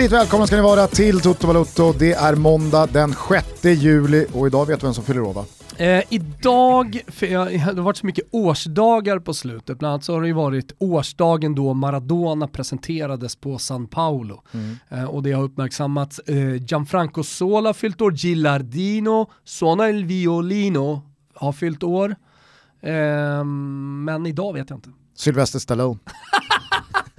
Hjärtligt välkomna ska ni vara till Toto Balotto. Det är måndag den 6 juli och idag vet du vem som fyller år va? Eh, idag, för jag, det har varit så mycket årsdagar på slutet, bland annat så har det ju varit årsdagen då Maradona presenterades på San Paulo. Mm. Eh, och det har uppmärksammats. Eh, Gianfranco Sola fyllt år, Gilardino, Suona il Violino har fyllt år. Eh, men idag vet jag inte. Sylvester Stallone.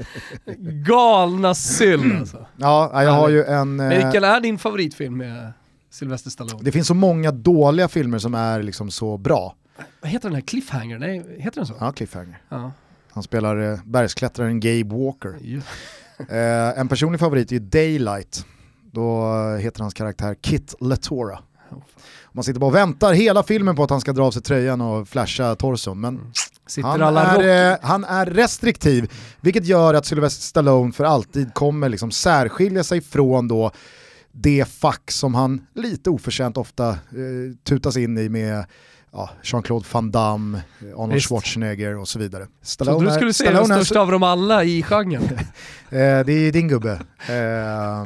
Galna syll alltså. Ja, jag har ju en... Men vilken är din favoritfilm med Sylvester Stallone? Det finns så många dåliga filmer som är liksom så bra. Vad heter den här? Cliffhanger? Nej, heter den så? Ja, Cliffhanger. Ja. Han spelar eh, bergsklättraren Gabe Walker. eh, en personlig favorit är Daylight. Då heter hans karaktär Kit Latora. Man sitter bara och väntar hela filmen på att han ska dra av sig tröjan och flasha torson. Men mm. han, är, eh, han är restriktiv, vilket gör att Sylvester Stallone för alltid kommer liksom särskilja sig från då det fack som han lite oförtjänt ofta eh, tutas in i med ja, Jean-Claude Van Damme, Arnold Visst. Schwarzenegger och så vidare. Stallone Trodde du skulle säga den största av dem alla i genren. eh, det är din gubbe, eh,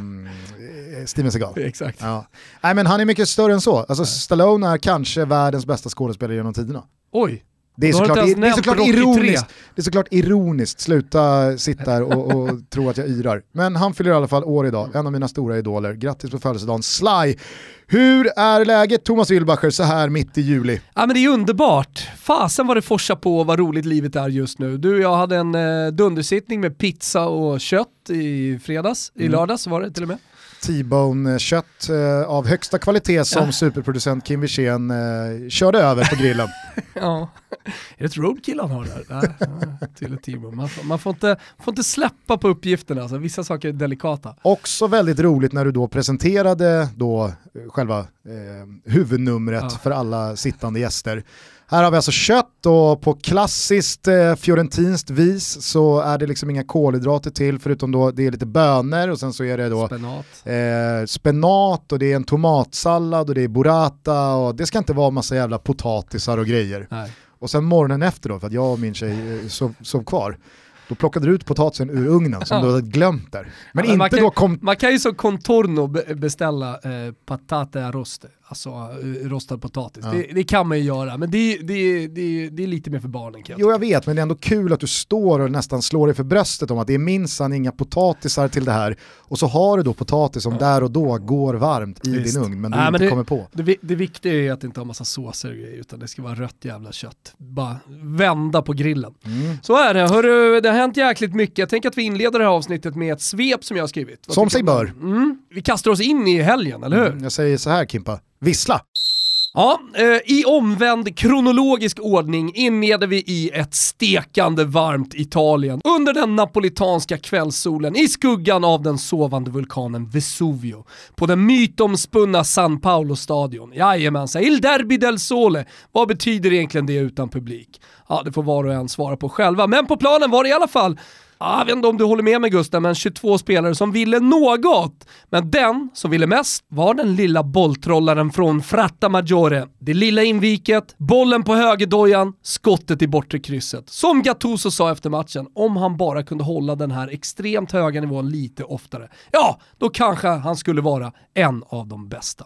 Steven Seagal. Exakt. Ja. Nej men han är mycket större än så. Alltså, Stallone är kanske världens bästa skådespelare genom tiderna. Oj. Det är, såklart, det är såklart ironiskt, det är såklart ironiskt, sluta sitta här och, och tro att jag yrar. Men han fyller i alla fall år idag, en av mina stora idoler. Grattis på födelsedagen Sly! Hur är läget Thomas Wilbacher så här mitt i juli? Ja men det är underbart. Fasen vad det forsar på vad roligt livet är just nu. Du och jag hade en eh, dundersittning med pizza och kött i fredags, mm. i lördags var det till och med. T-bone-kött eh, av högsta kvalitet som ja. superproducent Kim Wirsén eh, körde över på grillen. ja, är det ett roadkill han har där? Nej, till T-bone. Man, man, får, inte, får inte släppa på uppgifterna, alltså. vissa saker är delikata. Också väldigt roligt när du då presenterade då eh, själva eh, huvudnumret ja. för alla sittande gäster. Här har vi alltså kött och på klassiskt eh, fiorentinskt vis så är det liksom inga kolhydrater till förutom då det är lite bönor och sen så är det då spenat, eh, spenat och det är en tomatsallad och det är burrata och det ska inte vara massa jävla potatisar och grejer. Nej. Och sen morgonen efter då, för att jag och min tjej eh, sov, sov kvar, då plockade du ut potatisen ur ugnen som ja. du hade glömt där. Men, ja, men inte kan, då kom... Man kan ju som contorno beställa eh, patate roste alltså eh, rostad potatis. Ja. Det, det, kan man ju göra, men det, det, det, det är lite mer för barnen. Kan jag jo jag vet, men det är ändå kul att du står och nästan slår dig för bröstet om att det är minsann inga potatisar till det här. Och så har du då potatis som ja. där och då går varmt i Visst. din ugn, men du Nej, inte men kommer på. Det, viktiga är att inte har massa såser och grejer, utan det ska vara rött jävla kött. Bara vända på grillen. Mm. Så är det. Hörru, det har hänt jäkligt mycket. Jag tänker att vi inleder det här avsnittet med ett svep som jag har skrivit. Vad som sig bör. Mm. Vi kastar oss in i helgen, eller hur? Mm, jag säger så här Kimpa, Vissla. Ja, eh, i omvänd kronologisk ordning inleder vi i ett stekande varmt Italien under den napolitanska kvällssolen i skuggan av den sovande vulkanen Vesuvio på den mytomspunna San Paolo-stadion. Jajamensan, Il Derby del Sole. Vad betyder egentligen det utan publik? Ja, det får var och en svara på själva, men på planen var det i alla fall jag vet inte om du håller med mig Gustav, men 22 spelare som ville något. Men den som ville mest var den lilla bolltrollaren från Fratta Maggiore. Det lilla inviket, bollen på högerdojan, skottet i bortre krysset. Som Gattuso sa efter matchen, om han bara kunde hålla den här extremt höga nivån lite oftare, ja, då kanske han skulle vara en av de bästa.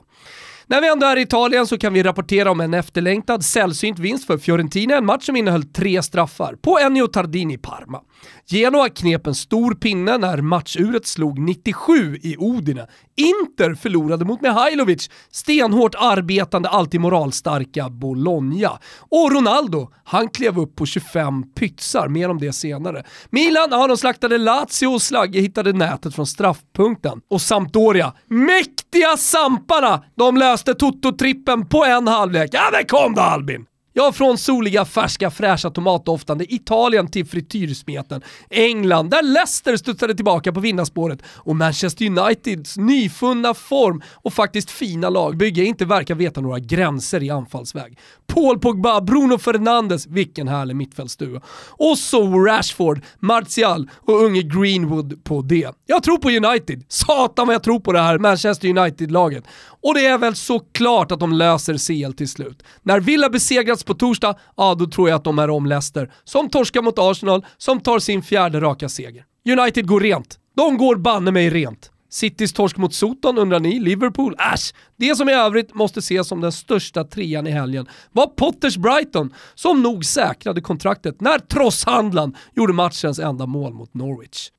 När vi ändå är i Italien så kan vi rapportera om en efterlängtad sällsynt vinst för Fiorentina, en match som innehöll tre straffar på Ennio Tardini Parma. Genoa knep en stor pinne när matchuret slog 97 i Udine. Inter förlorade mot Mihailovic, stenhårt arbetande, alltid moralstarka Bologna. Och Ronaldo, han klev upp på 25 pytsar, mer om det senare. Milan, ja de slaktade Lazio och Slagge hittade nätet från straffpunkten. Och Sampdoria, mäktiga Samparna, de löste Toto-trippen på en halvlek. Ja men kom då Albin! Ja, från soliga, färska, fräscha, tomatdoftande Italien till frityrsmeten England, där Leicester studsade tillbaka på vinnarspåret och Manchester Uniteds nyfunna form och faktiskt fina lagbygge inte verkar veta några gränser i anfallsväg. Paul Pogba, Bruno Fernandes, vilken härlig mittfältsduo. Och så Rashford, Martial och unge Greenwood på det. Jag tror på United. Satan vad jag tror på det här Manchester United-laget. Och det är väl såklart att de löser CL till slut. När Villa besegrats på torsdag, ja då tror jag att de är om Leicester, som torskar mot Arsenal, som tar sin fjärde raka seger. United går rent. De går banne mig rent. Citys torsk mot Soton undrar ni, Liverpool, äsch! Det som i övrigt måste ses som den största trean i helgen var Potters Brighton, som nog säkrade kontraktet när trosshandlaren gjorde matchens enda mål mot Norwich.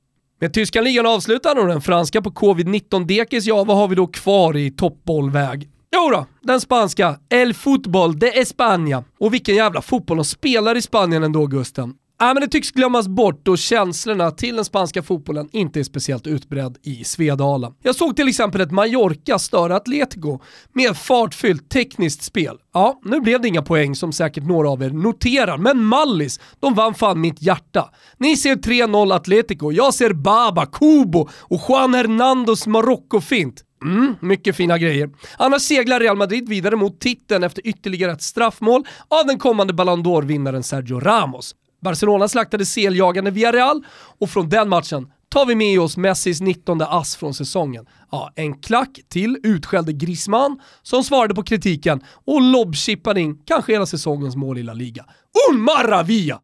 Med tyska ligan avslutad och den franska på covid-19-dekis, ja vad har vi då kvar i toppbollväg? Jo då, den spanska El Fotboll de España. Och vilken jävla fotboll de spelar i Spanien ändå Gusten. Äh, men det tycks glömmas bort och känslorna till den spanska fotbollen inte är speciellt utbredd i Svedala. Jag såg till exempel ett Mallorca störa Atletico med fartfyllt tekniskt spel. Ja, nu blev det inga poäng som säkert några av er noterar, men Mallis, de vann fan mitt hjärta. Ni ser 3-0 Atletico, jag ser Baba, Kubo och Juan Hernandos Marocko-fint. Mm, mycket fina grejer. Annars seglar Real Madrid vidare mot titeln efter ytterligare ett straffmål av den kommande Ballon d'Or-vinnaren Sergio Ramos. Barcelona slaktade seljagande Villarreal och från den matchen tar vi med oss Messis 19 ass från säsongen. Ja, en klack till utskällde Griezmann som svarade på kritiken och lobbchippade in kanske hela säsongens mål i La Liga. Un maravilla!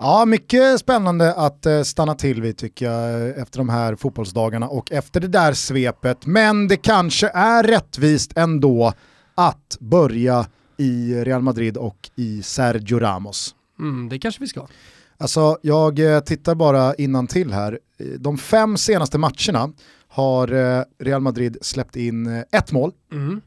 Ja, mycket spännande att eh, stanna till vid tycker jag eh, efter de här fotbollsdagarna och efter det där svepet. Men det kanske är rättvist ändå att börja i Real Madrid och i Sergio Ramos. Mm, det kanske vi ska. Alltså jag eh, tittar bara innan till här. De fem senaste matcherna har eh, Real Madrid släppt in eh, ett mål. Mm.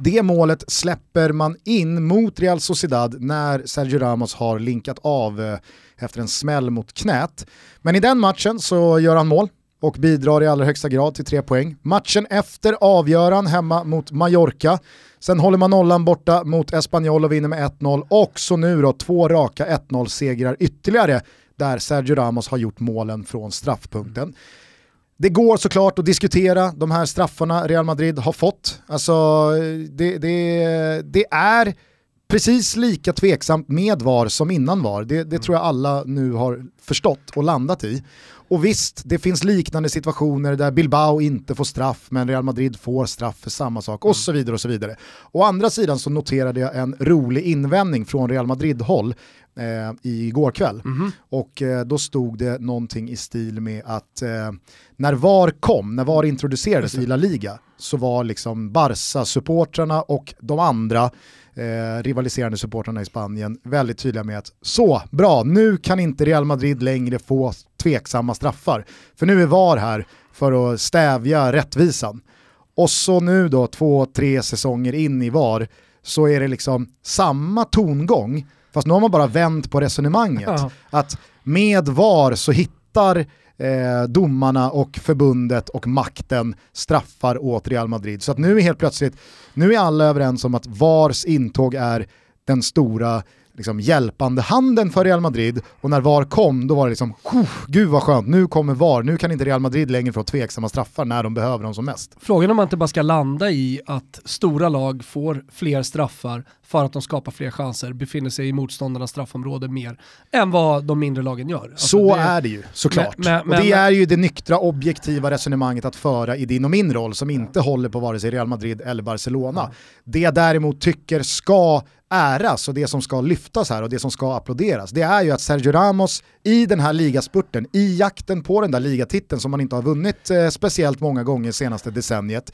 Det målet släpper man in mot Real Sociedad när Sergio Ramos har linkat av efter en smäll mot knät. Men i den matchen så gör han mål och bidrar i allra högsta grad till tre poäng. Matchen efter avgör han hemma mot Mallorca. Sen håller man nollan borta mot Espanyol och vinner med 1-0 och så nu då två raka 1-0-segrar ytterligare där Sergio Ramos har gjort målen från straffpunkten. Det går såklart att diskutera de här straffarna Real Madrid har fått. Alltså, det, det, det är precis lika tveksamt med VAR som innan VAR. Det, det tror jag alla nu har förstått och landat i. Och visst, det finns liknande situationer där Bilbao inte får straff men Real Madrid får straff för samma sak och mm. så vidare och så vidare. Å andra sidan så noterade jag en rolig invändning från Real Madrid-håll eh, igår kväll. Mm -hmm. Och eh, då stod det någonting i stil med att eh, när VAR kom, när VAR introducerades i La Liga så var liksom Barca-supportrarna och de andra eh, rivaliserande supportrarna i Spanien väldigt tydliga med att så, bra, nu kan inte Real Madrid längre få tveksamma straffar. För nu är VAR här för att stävja rättvisan. Och så nu då, två, tre säsonger in i VAR, så är det liksom samma tongång, fast nu har man bara vänt på resonemanget. Ja. Att med VAR så hittar eh, domarna och förbundet och makten straffar åt Real Madrid. Så att nu är helt plötsligt, nu är alla överens om att VARs intåg är den stora liksom, hjälpande handen för Real Madrid och när VAR kom då var det liksom, gud vad skönt, nu kommer VAR, nu kan inte Real Madrid längre få tveksamma straffar när de behöver dem som mest. Frågan är om man inte bara ska landa i att stora lag får fler straffar för att de skapar fler chanser, befinner sig i motståndarnas straffområde mer än vad de mindre lagen gör. Alltså så det, är det ju, såklart. Men, men, och det är ju det nyktra, objektiva resonemanget att föra i din och min roll som inte håller på vare sig Real Madrid eller Barcelona. Det jag däremot tycker ska äras och det som ska lyftas här och det som ska applåderas, det är ju att Sergio Ramos i den här ligaspurten, i jakten på den där ligatiteln som man inte har vunnit eh, speciellt många gånger senaste decenniet,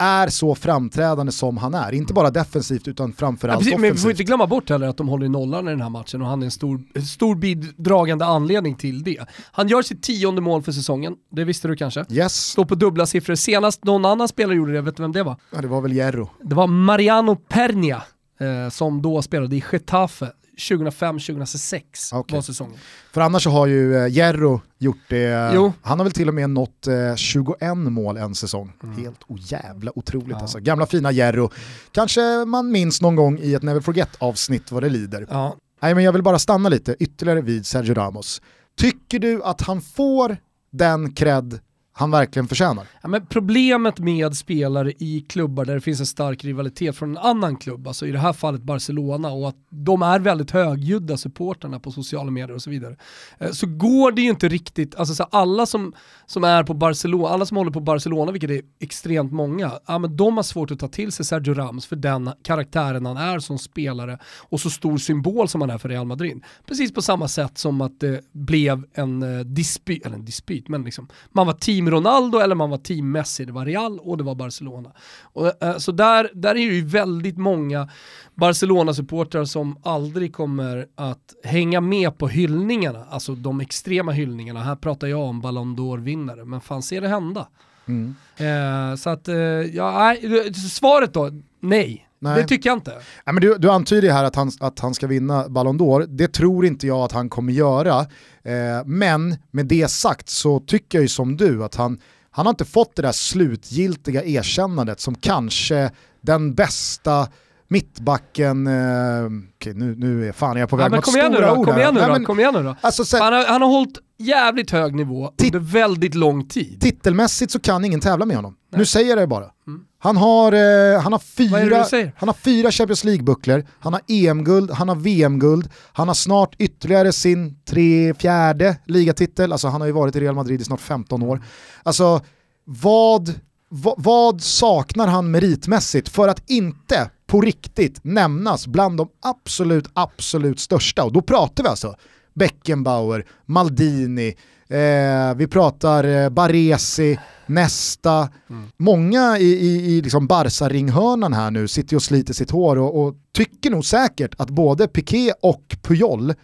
är så framträdande som han är. Inte bara defensivt utan framförallt ja, precis, offensivt. Men vi får inte glömma bort heller att de håller i nollan i den här matchen och han är en stor, stor bidragande anledning till det. Han gör sitt tionde mål för säsongen, det visste du kanske? Yes. Står på dubbla siffror. Senast någon annan spelare gjorde det, vet du vem det var? Ja, det var väl Jerro. Det var Mariano Pernia eh, som då spelade i Getafe 2005-2006 okay. var säsongen. För annars så har ju eh, Jerro gjort det, jo. han har väl till och med nått eh, 21 mål en säsong. Mm. Helt ojävla otroligt ja. alltså. Gamla fina Jerro, kanske man minns någon gång i ett Never Forget avsnitt vad det lider. Ja. Nej men jag vill bara stanna lite ytterligare vid Sergio Ramos. Tycker du att han får den cred han verkligen förtjänar. Ja, men problemet med spelare i klubbar där det finns en stark rivalitet från en annan klubb, alltså i det här fallet Barcelona, och att de är väldigt högljudda supporterna på sociala medier och så vidare, eh, så går det ju inte riktigt, alltså så alla som, som är på Barcelona, alla som håller på Barcelona, vilket är extremt många, ja, men de har svårt att ta till sig Sergio Ramos för den karaktären han är som spelare och så stor symbol som han är för Real Madrid. Precis på samma sätt som att det blev en eh, dispyt, eller en dispyt, men liksom, man var team Ronaldo eller man var team Messi, det var Real och det var Barcelona. Och, uh, så där, där är det ju väldigt många Barcelona-supportrar som aldrig kommer att hänga med på hyllningarna, alltså de extrema hyllningarna. Här pratar jag om Ballon d'Or-vinnare, men fan ser det hända? Mm. Uh, så att, ja, nej, svaret då, nej. Nej. Det tycker jag inte. Nej, men du, du antyder här att han, att han ska vinna Ballon d'Or. Det tror inte jag att han kommer göra. Eh, men med det sagt så tycker jag ju som du att han, han har inte fått det där slutgiltiga erkännandet som kanske den bästa mittbacken, eh, okay, nu, nu är fan jag på väg ja, mot stora ord Kom igen nu då, kom igen nu då. Alltså, sen, han, har, han har hållit jävligt hög nivå under väldigt lång tid. Titelmässigt så kan ingen tävla med honom. Nej. Nu säger jag det bara. Mm. Han har, eh, han, har fyra, han har fyra Champions League-bucklor, han har EM-guld, han har VM-guld, han har snart ytterligare sin tre, fjärde ligatitel, alltså han har ju varit i Real Madrid i snart 15 år. Alltså vad, vad, vad saknar han meritmässigt för att inte på riktigt nämnas bland de absolut, absolut största? Och då pratar vi alltså Beckenbauer, Maldini, eh, vi pratar eh, Baresi, Nesta. Mm. Många i, i, i liksom Barca-ringhörnan här nu sitter och sliter sitt hår och, och, tycker nog säkert att både Piqué och Puyol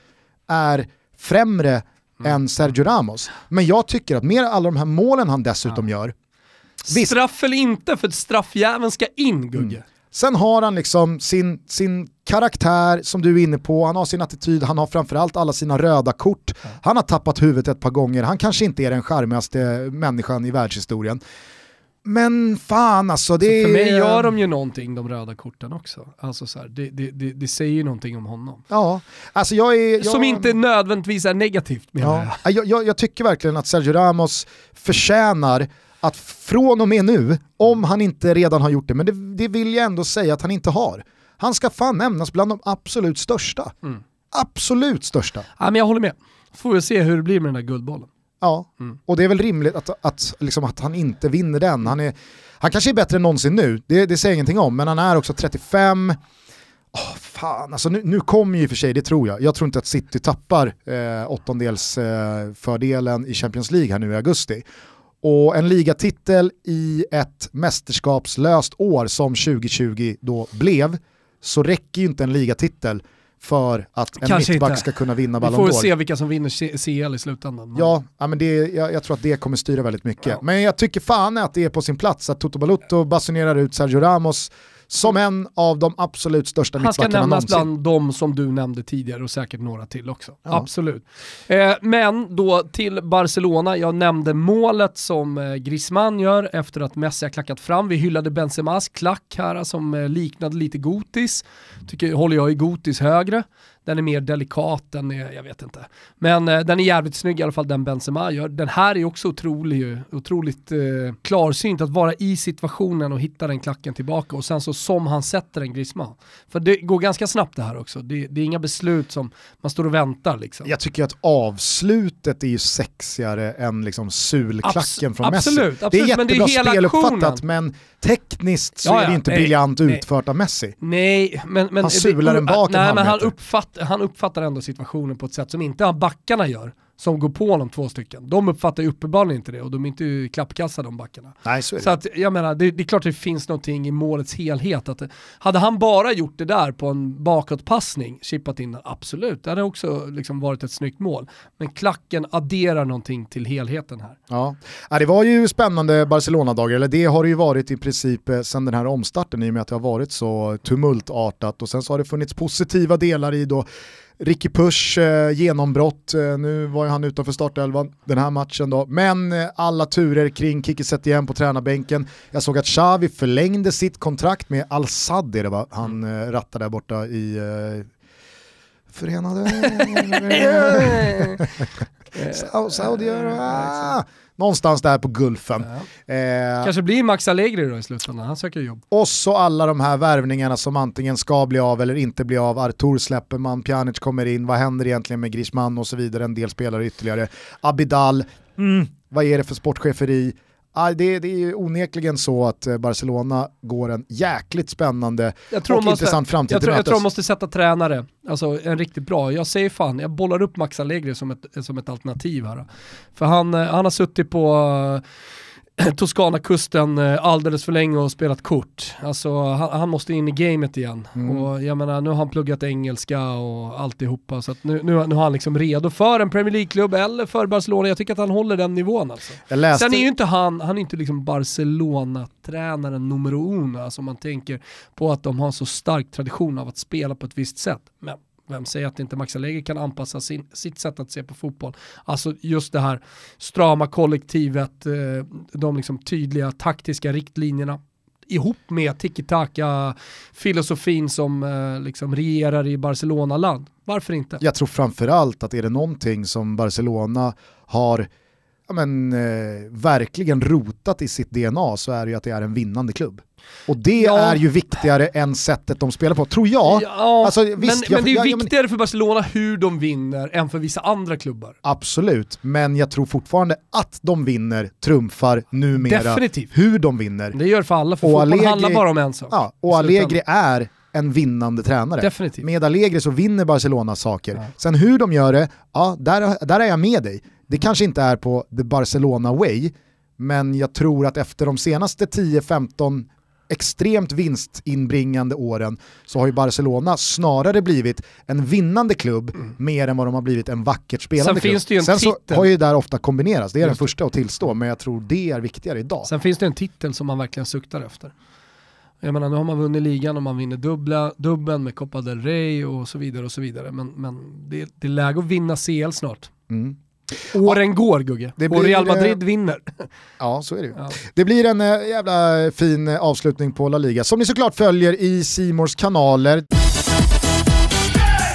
är främre mm. än Sergio Ramos. Men jag tycker att med alla de här målen han dessutom ja. gör, Straff eller inte, för straffjäveln ska in Gugge. Mm. Sen har han liksom sin, sin karaktär som du är inne på, han har sin attityd, han har framförallt alla sina röda kort. Han har tappat huvudet ett par gånger, han kanske inte är den charmigaste människan i världshistorien. Men fan alltså det så För mig gör de ju någonting de röda korten också. Alltså så här, det, det, det, det, säger ju någonting om honom. Ja, alltså jag är... Jag... Som inte nödvändigtvis är negativt menar ja. jag. Jag, jag. tycker verkligen att Sergio Ramos förtjänar att från och med nu, om han inte redan har gjort det, men det, det vill jag ändå säga att han inte har, han ska fan nämnas bland de absolut största. Mm. Absolut största. Ja, men jag håller med. Får vi se hur det blir med den där guldbollen. Ja, mm. och det är väl rimligt att, att, liksom att han inte vinner den. Han, är, han kanske är bättre än någonsin nu, det, det säger ingenting om, men han är också 35. Oh, fan, alltså nu, nu kommer ju för sig, det tror jag. Jag tror inte att City tappar eh, åttondelsfördelen eh, i Champions League här nu i augusti. Och en ligatitel i ett mästerskapslöst år som 2020 då blev, så räcker ju inte en ligatitel för att en Kanske mittback inte. ska kunna vinna Ballon d'Or. Vi får se vilka som vinner CL i slutändan. Ja, ja men det, jag, jag, tror att det kommer styra väldigt mycket. Ja. Men jag tycker fan att det är på sin plats att Toto Balutto basunerar ut Sergio Ramos som en av de absolut största mittbackarna någonsin. Han ska nämnas bland de som du nämnde tidigare och säkert några till också. Ja. Absolut. Eh, men då till Barcelona, jag nämnde målet som eh, Griezmann gör efter att Messi har klackat fram. Vi hyllade Benzemas klack här som eh, liknade lite Gotis. Tycker, håller jag i Gotis högre. Den är mer delikat, den är, jag vet inte. Men eh, den är jävligt snygg i alla fall, den Benzema gör. Den här är också otrolig, otroligt eh, klarsynt att vara i situationen och hitta den klacken tillbaka och sen så som han sätter den Griezmann. För det går ganska snabbt det här också. Det, det är inga beslut som man står och väntar liksom. Jag tycker att avslutet är ju sexigare än liksom sulklacken Abs från Messi. Absolut, det är jättebra men det är speluppfattat men tekniskt så ja, är det inte nej, briljant nej, utfört av Messi. Nej, men... men han sular den bak Nej, men han, uppfatt, han uppfattar ändå situationen på ett sätt som inte backarna gör som går på honom två stycken. De uppfattar ju uppenbarligen inte det och de är inte klappkassa de backarna. Nej, så, så att jag menar, det, det, är klart att det finns någonting i målets helhet. Att, hade han bara gjort det där på en bakåtpassning, chippat in den, absolut, det hade också liksom varit ett snyggt mål. Men klacken adderar någonting till helheten här. Ja, ja det var ju spännande Barcelona-dagar, eller det har det ju varit i princip eh, sedan den här omstarten i och med att det har varit så tumultartat och sen så har det funnits positiva delar i då Ricky Push eh, genombrott, eh, nu var ju han utanför startelvan den här matchen då, men eh, alla turer kring Kiki igen på tränarbänken. Jag såg att Xavi förlängde sitt kontrakt med Al-Sad, det var han eh, rattade där borta i Förenade... Saudiarabien. Någonstans där på Gulfen. Ja. Eh, Kanske blir Max Allegri då i slutändan, han söker jobb. Och så alla de här värvningarna som antingen ska bli av eller inte bli av. Artur släpper man, Pjanic kommer in, vad händer egentligen med Griezmann och så vidare, en del spelare ytterligare. Abidal, mm, vad är det för sportcheferi? Ah, det, det är ju onekligen så att eh, Barcelona går en jäkligt spännande och måste, intressant framtid jag tror, jag tror de måste sätta tränare, alltså en riktigt bra. Jag säger fan, jag bollar upp Max Allegri som ett, som ett alternativ här. För han, eh, han har suttit på Toscana-kusten eh, alldeles för länge och spelat kort. Alltså han, han måste in i gamet igen. Mm. Och jag menar, nu har han pluggat engelska och alltihopa. Så nu, nu, nu har han liksom redo för en Premier League-klubb eller för Barcelona. Jag tycker att han håller den nivån alltså. Läste... Sen är ju inte han, han är inte liksom Barcelona-tränaren numero uno. Alltså man tänker på att de har så stark tradition av att spela på ett visst sätt. Men vem säger att inte Max Allegri kan anpassa sin, sitt sätt att se på fotboll? Alltså just det här strama kollektivet, eh, de liksom tydliga taktiska riktlinjerna ihop med tiki-taka-filosofin som eh, liksom regerar i Barcelona-land. Varför inte? Jag tror framförallt att är det någonting som Barcelona har ja, men, eh, verkligen rotat i sitt DNA så är det ju att det är en vinnande klubb. Och det ja. är ju viktigare än sättet de spelar på, tror jag. Ja, alltså, visst, men, jag, men, det är jag, viktigare jag, för Barcelona hur de vinner än för vissa andra klubbar. Absolut, men jag tror fortfarande att de vinner trumfar numera Definitivt. hur de vinner. Det gör för alla, för och fotboll Allegri, handlar bara om en sak. Ja, och Allegri är en vinnande tränare. Definitivt. Med Allegri så vinner Barcelona saker. Ja. Sen hur de gör det, ja, där, där är jag med dig. Det kanske inte är på the Barcelona way, men jag tror att efter de senaste 10-15 extremt vinstinbringande åren så har ju Barcelona snarare blivit en vinnande klubb mm. mer än vad de har blivit en vackert spelande Sen klubb. Finns det ju en Sen titel. så har ju där ofta kombinerats, det är Just den första att tillstå, men jag tror det är viktigare idag. Sen finns det en titel som man verkligen suktar efter. Jag menar nu har man vunnit ligan och man vinner dubbla, dubben med Copa del Rey och så vidare och så vidare. Men, men det, det är läge att vinna CL snart. Mm. Åren ja, går Gugge, blir, och Real Madrid vinner. Ja, så är det ju. Ja. Det blir en äh, jävla fin äh, avslutning på La Liga, som ni såklart följer i Simors kanaler.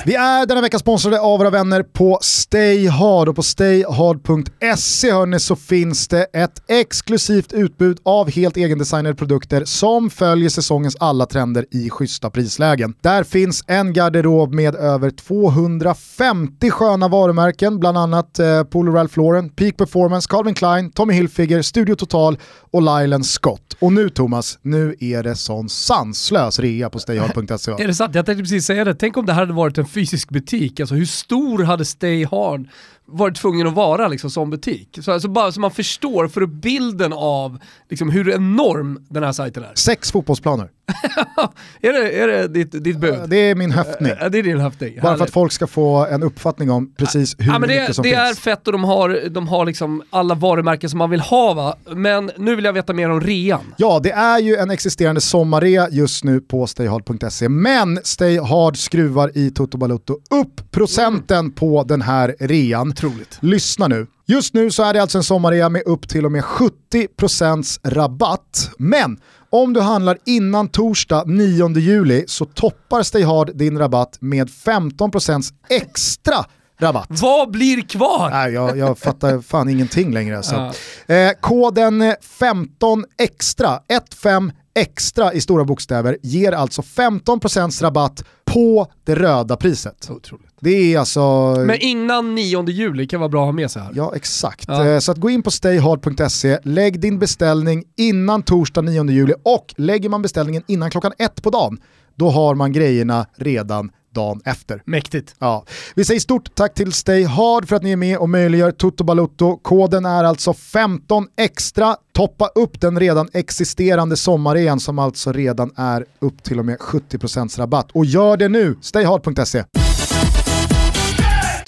Vi är denna vecka sponsrade av våra vänner på Stayhard och på stayhard.se hörni så finns det ett exklusivt utbud av helt egendesignade produkter som följer säsongens alla trender i schyssta prislägen. Där finns en garderob med över 250 sköna varumärken, bland annat eh, Polo Ralph Lauren, Peak Performance, Calvin Klein, Tommy Hilfiger, Studio Total och Lylan Scott. Och nu Thomas, nu är det sån sanslös rea på stayhard.se. Är det sant? Jag tänkte precis säga det. Tänk om det här hade varit en fysisk butik, alltså hur stor hade Stay Hard varit tvungen att vara liksom, som butik. Så, alltså bara så man förstår, för bilden av liksom, hur enorm den här sajten är. Sex fotbollsplaner. är, det, är det ditt, ditt bud? Det är min höftning. det är din höftning. Bara Härligt. för att folk ska få en uppfattning om precis hur ja, men det, mycket som det finns. Det är fett och de har, de har liksom alla varumärken som man vill ha va? Men nu vill jag veta mer om rean. Ja, det är ju en existerande sommarrea just nu på stayhard.se. Men Stayhard skruvar i Toto Balutto upp procenten mm. på den här rean. Otroligt. Lyssna nu. Just nu så är det alltså en sommarrea med upp till och med 70% rabatt. Men om du handlar innan torsdag 9 juli så toppar Stay Hard din rabatt med 15% extra rabatt. Vad blir kvar? Nej, jag, jag fattar fan ingenting längre. Så. Ja. Eh, koden 15 extra, 15 extra i stora bokstäver ger alltså 15% rabatt på det röda priset. Otroligt. Det är alltså... Men innan 9 juli kan vara bra att ha med sig här. Ja exakt. Ja. Eh, så att gå in på stayhard.se, lägg din beställning innan torsdag 9 juli och lägger man beställningen innan klockan ett på dagen, då har man grejerna redan dagen efter. Mäktigt. Ja. Vi säger stort tack till Stay Hard för att ni är med och möjliggör Toto Balutto. Koden är alltså 15 extra. Toppa upp den redan existerande sommarrean som alltså redan är upp till och med 70% rabatt. Och gör det nu, stayhard.se.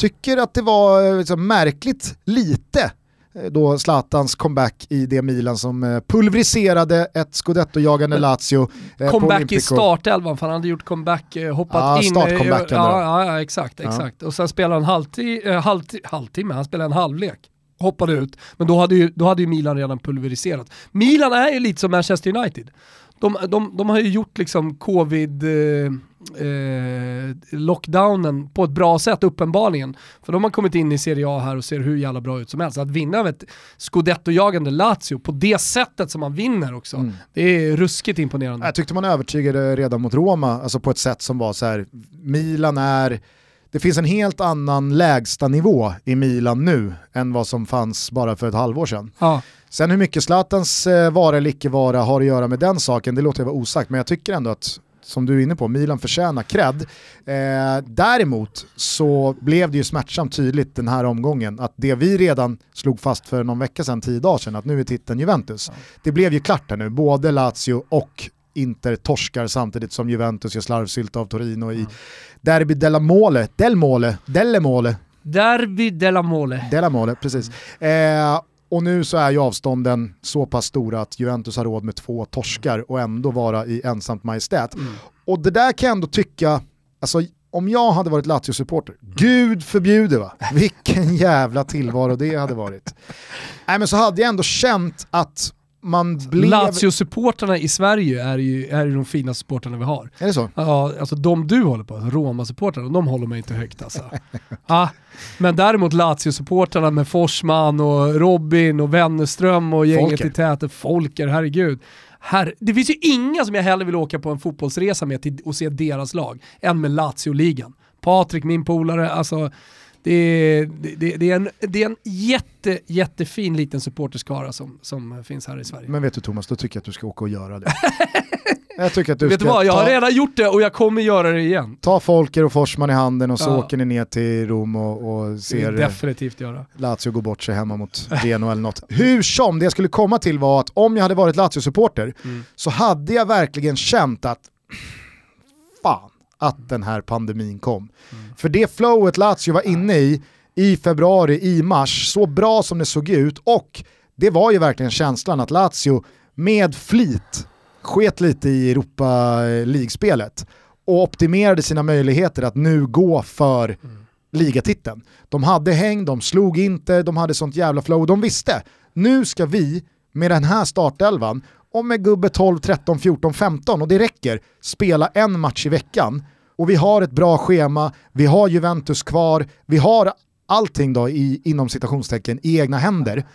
Tycker att det var liksom märkligt lite Eh, då Zlatans comeback i det Milan som eh, pulveriserade ett scudetto-jagande Lazio. Eh, comeback i startelvan, för han hade gjort comeback, hoppat ja, in. Ja, ja, ja, exakt, exakt. Ja. Och sen spelade han halvtimme, halvti, halvtimme, han spelade en halvlek hoppade ut, men då hade, ju, då hade ju Milan redan pulveriserat. Milan är ju lite som Manchester United. De, de, de har ju gjort liksom covid, eh, lockdownen på ett bra sätt uppenbarligen. För de har kommit in i Serie A här och ser hur jävla bra ut som helst. Att vinna över ett scudetto-jagande Lazio på det sättet som man vinner också, mm. det är ruskigt imponerande. Jag tyckte man övertygade redan mot Roma, alltså på ett sätt som var så här, Milan är det finns en helt annan lägsta nivå i Milan nu än vad som fanns bara för ett halvår sedan. Ja. Sen hur mycket Zlatans eh, vara eller icke vara har att göra med den saken, det låter jag vara osagt, men jag tycker ändå att som du är inne på, Milan förtjänar cred. Eh, däremot så blev det ju smärtsamt tydligt den här omgången att det vi redan slog fast för någon vecka sedan, tio dagar sedan, att nu är titeln Juventus. Det blev ju klart här nu, både Lazio och Inter torskar samtidigt som Juventus gör slarvsylta av Torino i Derby della Mole, Del Mole, Delle Mole. Derby della Mole. Della Mole, precis. Eh, och nu så är ju avstånden så pass stora att Juventus har råd med två torskar och ändå vara i ensamt majestät. Mm. Och det där kan jag ändå tycka, alltså om jag hade varit Lazio-supporter, gud förbjude va, vilken jävla tillvaro det hade varit. Nej men så hade jag ändå känt att man blev... Lazio-supportrarna i Sverige är ju, är ju de finaste supportrarna vi har. Är det så? Ja, alltså de du håller på, Roma-supportrarna, de håller man inte högt alltså. ah, men däremot Lazio-supportrarna med Forsman och Robin och Wennerström och gänget Folker. i täten, Folker, herregud. Här, det finns ju inga som jag hellre vill åka på en fotbollsresa med till, och se deras lag än med Lazio-ligan. Patrik, min polare, alltså det är, det, det, är en, det är en jätte, jättefin liten supporterskara som, som finns här i Sverige. Men vet du Thomas, då tycker jag att du ska åka och göra det. jag tycker att du vet ska du vad, jag har redan gjort det och jag kommer göra det igen. Ta Folker och Forsman i handen och så ja. åker ni ner till Rom och, och ser definitivt göra. Lazio gå bort sig hemma mot Geno eller något. Hur som, det jag skulle komma till var att om jag hade varit Lazio-supporter mm. så hade jag verkligen känt att fan, att den här pandemin kom. Mm. För det flowet Lazio var inne i, i februari, i mars, så bra som det såg ut och det var ju verkligen känslan att Lazio med flit sket lite i Europa League-spelet och optimerade sina möjligheter att nu gå för mm. ligatiteln. De hade häng, de slog inte, de hade sånt jävla flow. De visste, nu ska vi med den här startelvan och med gubbe 12, 13, 14, 15 och det räcker, spela en match i veckan och vi har ett bra schema, vi har Juventus kvar, vi har allting då i, inom citationstecken i egna händer.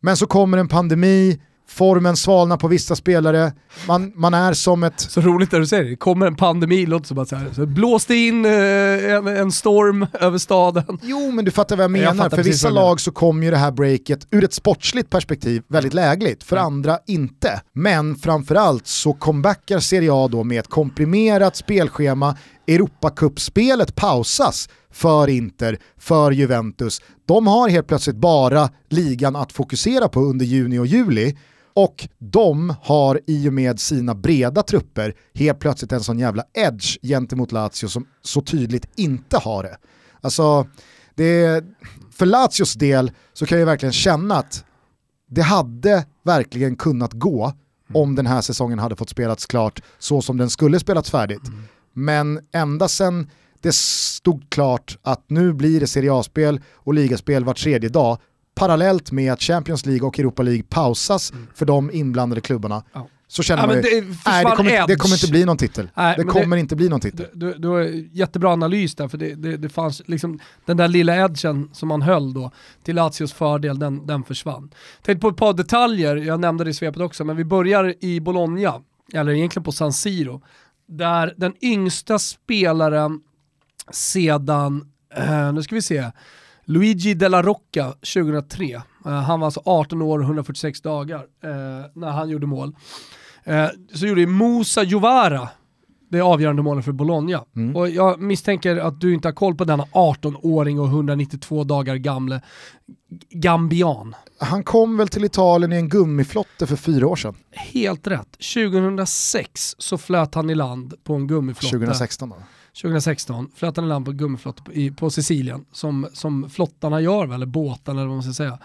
Men så kommer en pandemi, formen svalnar på vissa spelare, man, man är som ett... Så roligt när du säger det, kommer en pandemi, låter som att så här, så blåste in eh, en, en, storm över staden. Jo men du fattar vad jag menar, jag för vissa lag så kommer ju det här breaket ur ett sportsligt perspektiv väldigt lägligt, för mm. andra inte. Men framförallt så comebackar Serie A då med ett komprimerat spelschema, Europacupspelet pausas för Inter, för Juventus. De har helt plötsligt bara ligan att fokusera på under juni och juli och de har i och med sina breda trupper helt plötsligt en sån jävla edge gentemot Lazio som så tydligt inte har det. Alltså, det, för Lazios del så kan jag verkligen känna att det hade verkligen kunnat gå om den här säsongen hade fått spelats klart så som den skulle spelats färdigt. Mm. Men ända sen det stod klart att nu blir det Serie A-spel och ligaspel var tredje dag parallellt med att Champions League och Europa League pausas mm. för de inblandade klubbarna. Ja. Så känner ja, man ju, det, nej, det, kommer, det, kommer, inte bli någon titel. Nej, det kommer det, inte bli någon titel. Du, du, har jättebra analys där, för det, det, fanns liksom, den där lilla edgen som man höll då till Lazios fördel, den, den försvann. Tänk på ett par detaljer, jag nämnde det i svepet också, men vi börjar i Bologna, eller egentligen på San Siro, där den yngsta spelaren sedan, eh, nu ska vi se, Luigi Della Rocca 2003. Eh, han var alltså 18 år och 146 dagar eh, när han gjorde mål. Eh, så gjorde Musa Jovara det avgörande målet för Bologna. Mm. Och jag misstänker att du inte har koll på denna 18-åring och 192 dagar gamle Gambian. Han kom väl till Italien i en gummiflotte för fyra år sedan? Helt rätt. 2006 så flöt han i land på en gummiflotte. 2016 då? 2016 flöt han i land på gummiflott på, på Sicilien, som, som flottarna gör, eller båtarna eller vad man ska säga.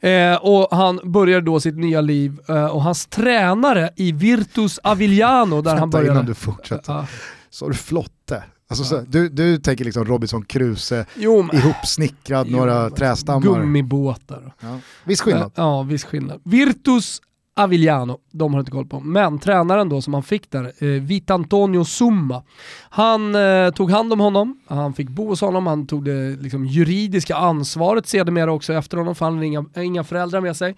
Eh, och han började då sitt nya liv eh, och hans tränare i Virtus Avigliano där han började... innan du fortsätter. Uh, så du flotte? Alltså, så, du, du tänker liksom Robinson Crusoe, jo, men, ihopsnickrad, jo, några trästammar. Gummibåtar. Ja. Viss skillnad. Ja, viss skillnad. Virtus Avigliano, de har inte koll på. Men tränaren då som han fick där, eh, Vitantonio Summa, han eh, tog hand om honom, han fick bo hos honom, han tog det liksom, juridiska ansvaret sedermera också efter honom, för han hade inga, inga föräldrar med sig.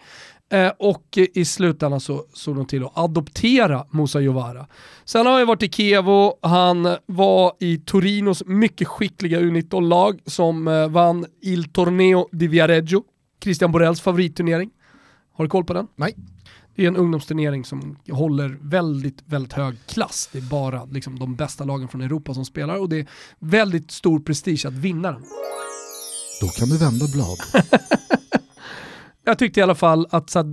Eh, och i slutändan så såg de till att adoptera Musa Jovara. Sen har han varit i Kevo, han var i Torinos mycket skickliga U19-lag som eh, vann Il Torneo di Viareggio, Christian Borrells favoritturnering. Har du koll på den? Nej. Det är en ungdomsturnering som håller väldigt, väldigt hög klass. Det är bara liksom, de bästa lagen från Europa som spelar och det är väldigt stor prestige att vinna den. Då kan du vända blad. Jag tyckte i alla fall att här,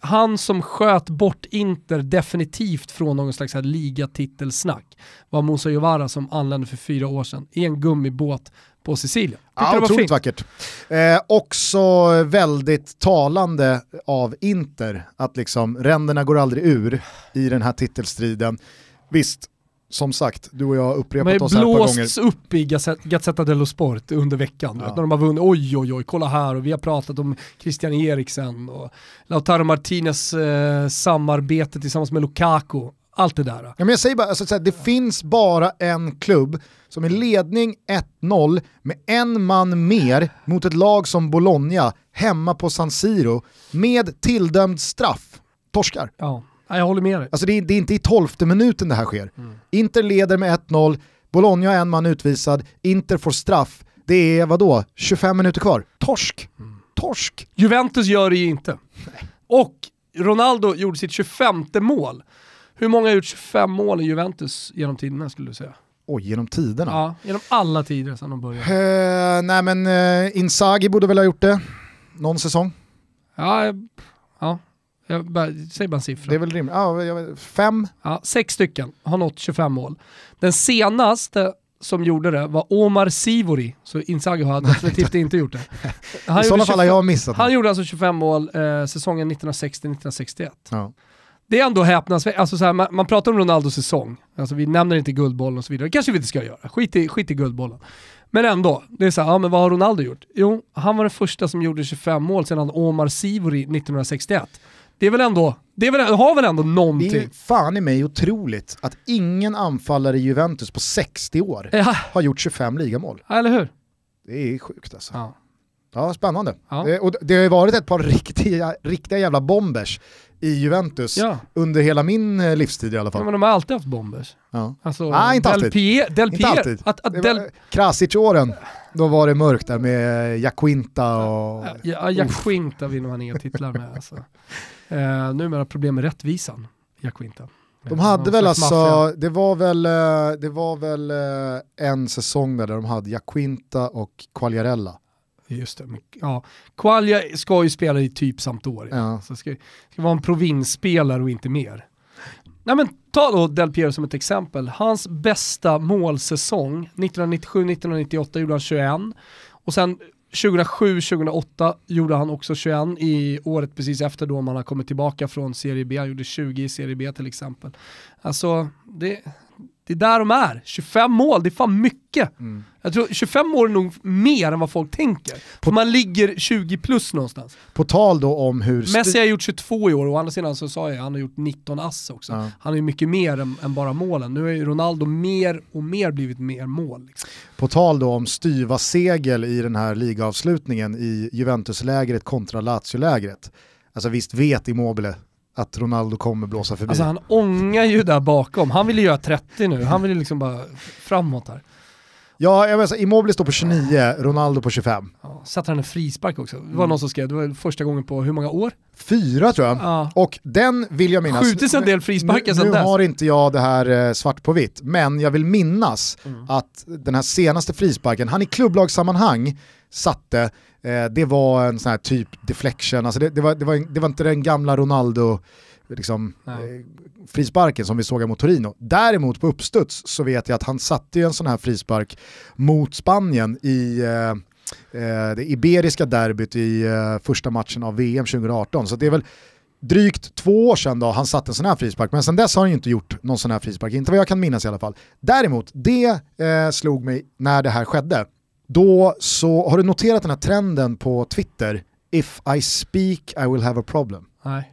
han som sköt bort Inter definitivt från någon slags här ligatitelsnack var Musa Jovara som anlände för fyra år sedan i en gummibåt på Sicilien. Ja, otroligt fint. vackert. Eh, också väldigt talande av Inter, att liksom ränderna går aldrig ur i den här titelstriden. Visst, som sagt, du och jag har upprepat oss här ett par gånger. blåsts upp i Gazzetta dello Sport under veckan. Ja. när de har vunnit, oj oj oj, kolla här och vi har pratat om Christian Eriksen och Lautaro Martinez eh, samarbete tillsammans med Lukaku. Allt det där. Ja, men jag säger bara, alltså, det finns bara en klubb som är ledning 1-0 med en man mer mot ett lag som Bologna hemma på San Siro med tilldömd straff. Torskar. Ja. jag håller med dig. Alltså det är, det är inte i tolfte minuten det här sker. Mm. Inter leder med 1-0, Bologna en man utvisad, Inter får straff. Det är vadå, 25 minuter kvar. Torsk. Mm. Torsk. Juventus gör det ju inte. Nej. Och Ronaldo gjorde sitt 25 mål. Hur många har gjort 25 mål i Juventus genom tiderna skulle du säga? Oj, genom tiderna? Ja, genom alla tider sedan de började. Uh, nej men uh, Inzaghi borde väl ha gjort det, någon säsong? Ja, ja. Jag bara, säg bara en siffra. Det är väl rimligt. Ja, fem? Ja, sex stycken har nått 25 mål. Den senaste som gjorde det var Omar Sivori, så Inzaghi har definitivt inte gjort det. Han I sådana fall har jag missat Han gjorde alltså 25 mål eh, säsongen 1960-1961. Ja det är ändå häpnadsväckande, alltså man, man, pratar om Ronaldos säsong, alltså vi nämner inte guldbollen och så vidare, det kanske vi inte ska göra, skit i, skit i guldbollen. Men ändå, det är så här, ja men vad har Ronaldo gjort? Jo, han var den första som gjorde 25 mål sedan Omar Sivori 1961. Det är väl ändå, det är väl, har väl ändå någonting. Det är fan i mig otroligt att ingen anfallare i Juventus på 60 år ja. har gjort 25 ligamål. Ja, eller hur? Det är sjukt alltså. Ja. Ja, spännande. Ja. Det, och det har ju varit ett par riktiga, riktiga jävla bombers i Juventus ja. under hela min eh, livstid i alla fall. Ja, men de har alltid haft bombers. Ja. Alltså, Nej, inte alltid. Pier, Del Pier, inte alltid. Att, att Del... Krasic-åren, då var det mörkt där med Jaquinta och... Ja, Jaquinta vinner man inga titlar med alltså. Uh, numera problem med rättvisan, Jaquinta. De hade väl alltså, det var väl, eh, det var väl en säsong där de hade Jaquinta och Quagliarella. Just det. Ja. Qualia ska ju spela i typ år. Ja. Så ska, ska vara en provinsspelare och inte mer. Nej men ta då Del Piero som ett exempel. Hans bästa målsäsong, 1997-1998 gjorde han 21. Och sen 2007-2008 gjorde han också 21 i året precis efter då man har kommit tillbaka från Serie B. Han gjorde 20 i Serie B till exempel. Alltså, det, det är där de är. 25 mål, det är fan mycket. Mm. Jag tror 25 mål är nog mer än vad folk tänker. På, man ligger 20 plus någonstans. På tal då om hur... Messi har gjort 22 i år och å andra sidan så sa jag han har gjort 19 ass också. Ja. Han är ju mycket mer än, än, bara målen. Nu har ju Ronaldo mer och mer blivit mer mål. Liksom. På tal då om styva segel i den här ligaavslutningen i Juventus-lägret kontra Lazio-lägret. Alltså visst vet Immobile att Ronaldo kommer blåsa förbi. Alltså han ångar ju där bakom, han vill ju göra 30 nu, han vill ju liksom bara framåt här. Ja, jag menar, Immobile står på 29, Ronaldo på 25. Ja, satte han en frispark också? Det var mm. någon som skrev, det var första gången på hur många år? Fyra tror jag. Ja. Och den vill jag minnas. Skjutits en del frisparkar sen dess. Nu har inte jag det här eh, svart på vitt, men jag vill minnas mm. att den här senaste frisparken, han i klubblagssammanhang satte, eh, det var en sån här typ deflection, alltså det, det, var, det, var, det var inte den gamla Ronaldo liksom, eh, frisparken som vi såg mot Torino. Däremot på uppstuds så vet jag att han satte en sån här frispark mot Spanien i eh, eh det iberiska derbyt i eh, första matchen av VM 2018. Så det är väl drygt två år sedan då han satte en sån här frispark, men sedan dess har han ju inte gjort någon sån här frispark, inte vad jag kan minnas i alla fall. Däremot, det eh, slog mig när det här skedde. Då så, har du noterat den här trenden på Twitter? If I speak I will have a problem. Nej.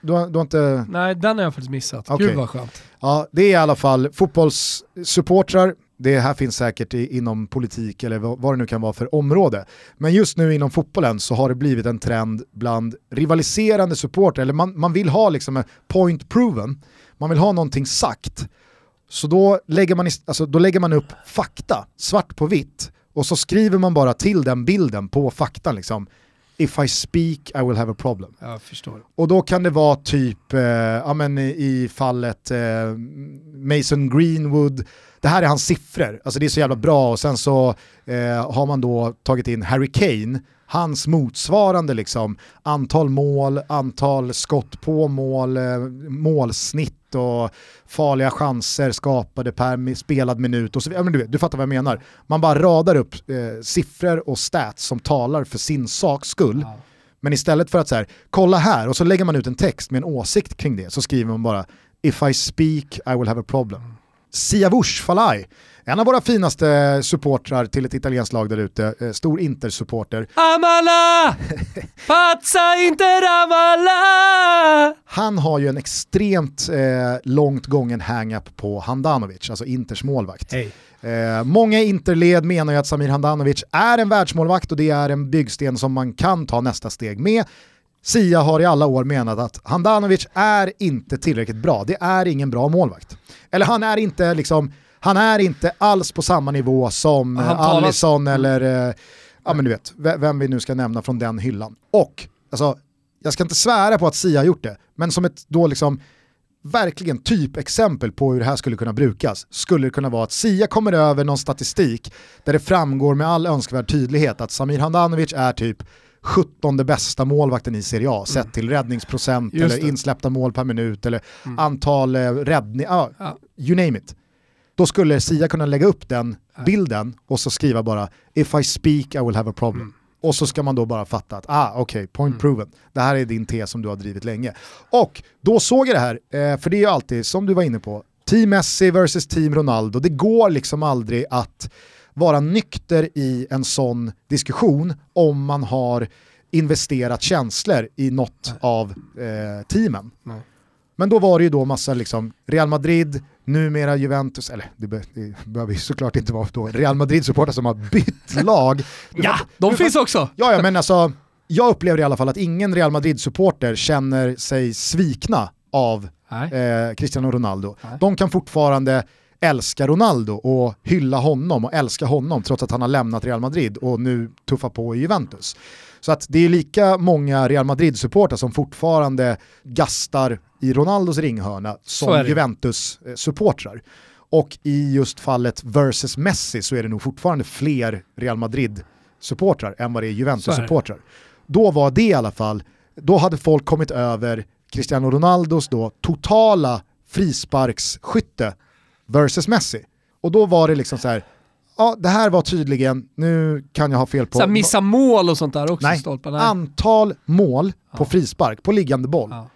du, har, du har inte... Nej, den har jag faktiskt missat. Okej. Gud vad skönt. Ja, det är i alla fall fotbollssupportrar, det här finns säkert i, inom politik eller vad, det nu kan vara för område. Men just nu inom fotbollen så har det blivit en trend bland rivaliserande supportrar, eller man, man vill ha liksom point proven, man vill ha någonting sagt. Så då lägger, man, alltså, då lägger man upp fakta, svart på vitt, och så skriver man bara till den bilden på faktan liksom. If I speak I will have a problem. Jag förstår. Och då kan det vara typ, eh, ja men i- fallet eh, Mason Greenwood, det här är hans siffror, alltså det är så jävla bra och sen så eh, har man då tagit in Harry Kane, hans motsvarande liksom antal mål, antal skott på mål, eh, målsnitt och farliga chanser skapade per spelad minut och så vidare. Du, du fattar vad jag menar. Man bara radar upp eh, siffror och stats som talar för sin saks skull. Ja. Men istället för att så här, kolla här och så lägger man ut en text med en åsikt kring det så skriver man bara If I speak I will have a problem. Siavush Falai, en av våra finaste supportrar till ett italienskt lag där ute, eh, stor Inter-supporter. Amala! Pazza Inter Amala! Han har ju en extremt eh, långt gången hang-up på Handanovic, alltså Inters målvakt. Hej. Eh, många Interled menar ju att Samir Handanovic är en världsmålvakt och det är en byggsten som man kan ta nästa steg med. Sia har i alla år menat att Handanovic är inte tillräckligt bra, det är ingen bra målvakt. Eller han är inte liksom, han är inte alls på samma nivå som eh, talar- Alisson eller, eh, ja men du vet, ve- vem vi nu ska nämna från den hyllan. Och, alltså, jag ska inte svära på att Sia har gjort det, men som ett då liksom verkligen typexempel på hur det här skulle kunna brukas skulle det kunna vara att Sia kommer över någon statistik där det framgår med all önskvärd tydlighet att Samir Handanovic är typ 17 bästa målvakten i Serie A sett till räddningsprocent eller insläppta mål per minut eller antal eh, räddningar, ah, Ja. you name it. Då skulle Sia kunna lägga upp den bilden och så skriva bara if I speak I will have a problem. Och så ska man då bara fatta att, ah okej, point proven. Det här är din tes som du har drivit länge. Och då såg jag det här, eh, för det är ju alltid, som du var inne på, Team Messi versus Team Ronaldo. Det går liksom aldrig att vara nykter i en sån diskussion om man har investerat känslor i något av eh, teamen. Nej. Men då var det ju då massa liksom Real Madrid, numera Juventus, eller det, be, det behöver ju såklart inte vara då Real Madrid-supportrar som har bytt lag. Ja, de finns också! Ja, ja, men alltså, jag upplever i alla fall att ingen Real Madrid-supporter känner sig svikna av eh, Cristiano Ronaldo. Nej. De kan fortfarande älska Ronaldo och hylla honom och älska honom trots att han har lämnat Real Madrid och nu tuffar på i Juventus. Så att det är lika många Real Madrid-supportrar som fortfarande gastar i Ronaldos ringhörna som. Juventus-supportrar. Och i just fallet versus Messi så är det nog fortfarande fler Real Madrid-supportrar än vad det är Juventus-supportrar. Då var det i alla fall, då hade folk kommit över Cristiano Ronaldos då totala frisparksskytte versus Messi. Och då var det liksom så här, ja det här var tydligen, nu kan jag ha fel på... Så missa mål och sånt där också Nej, stolpen. Nej. antal mål på Ja. frispark, på liggande boll, Ja.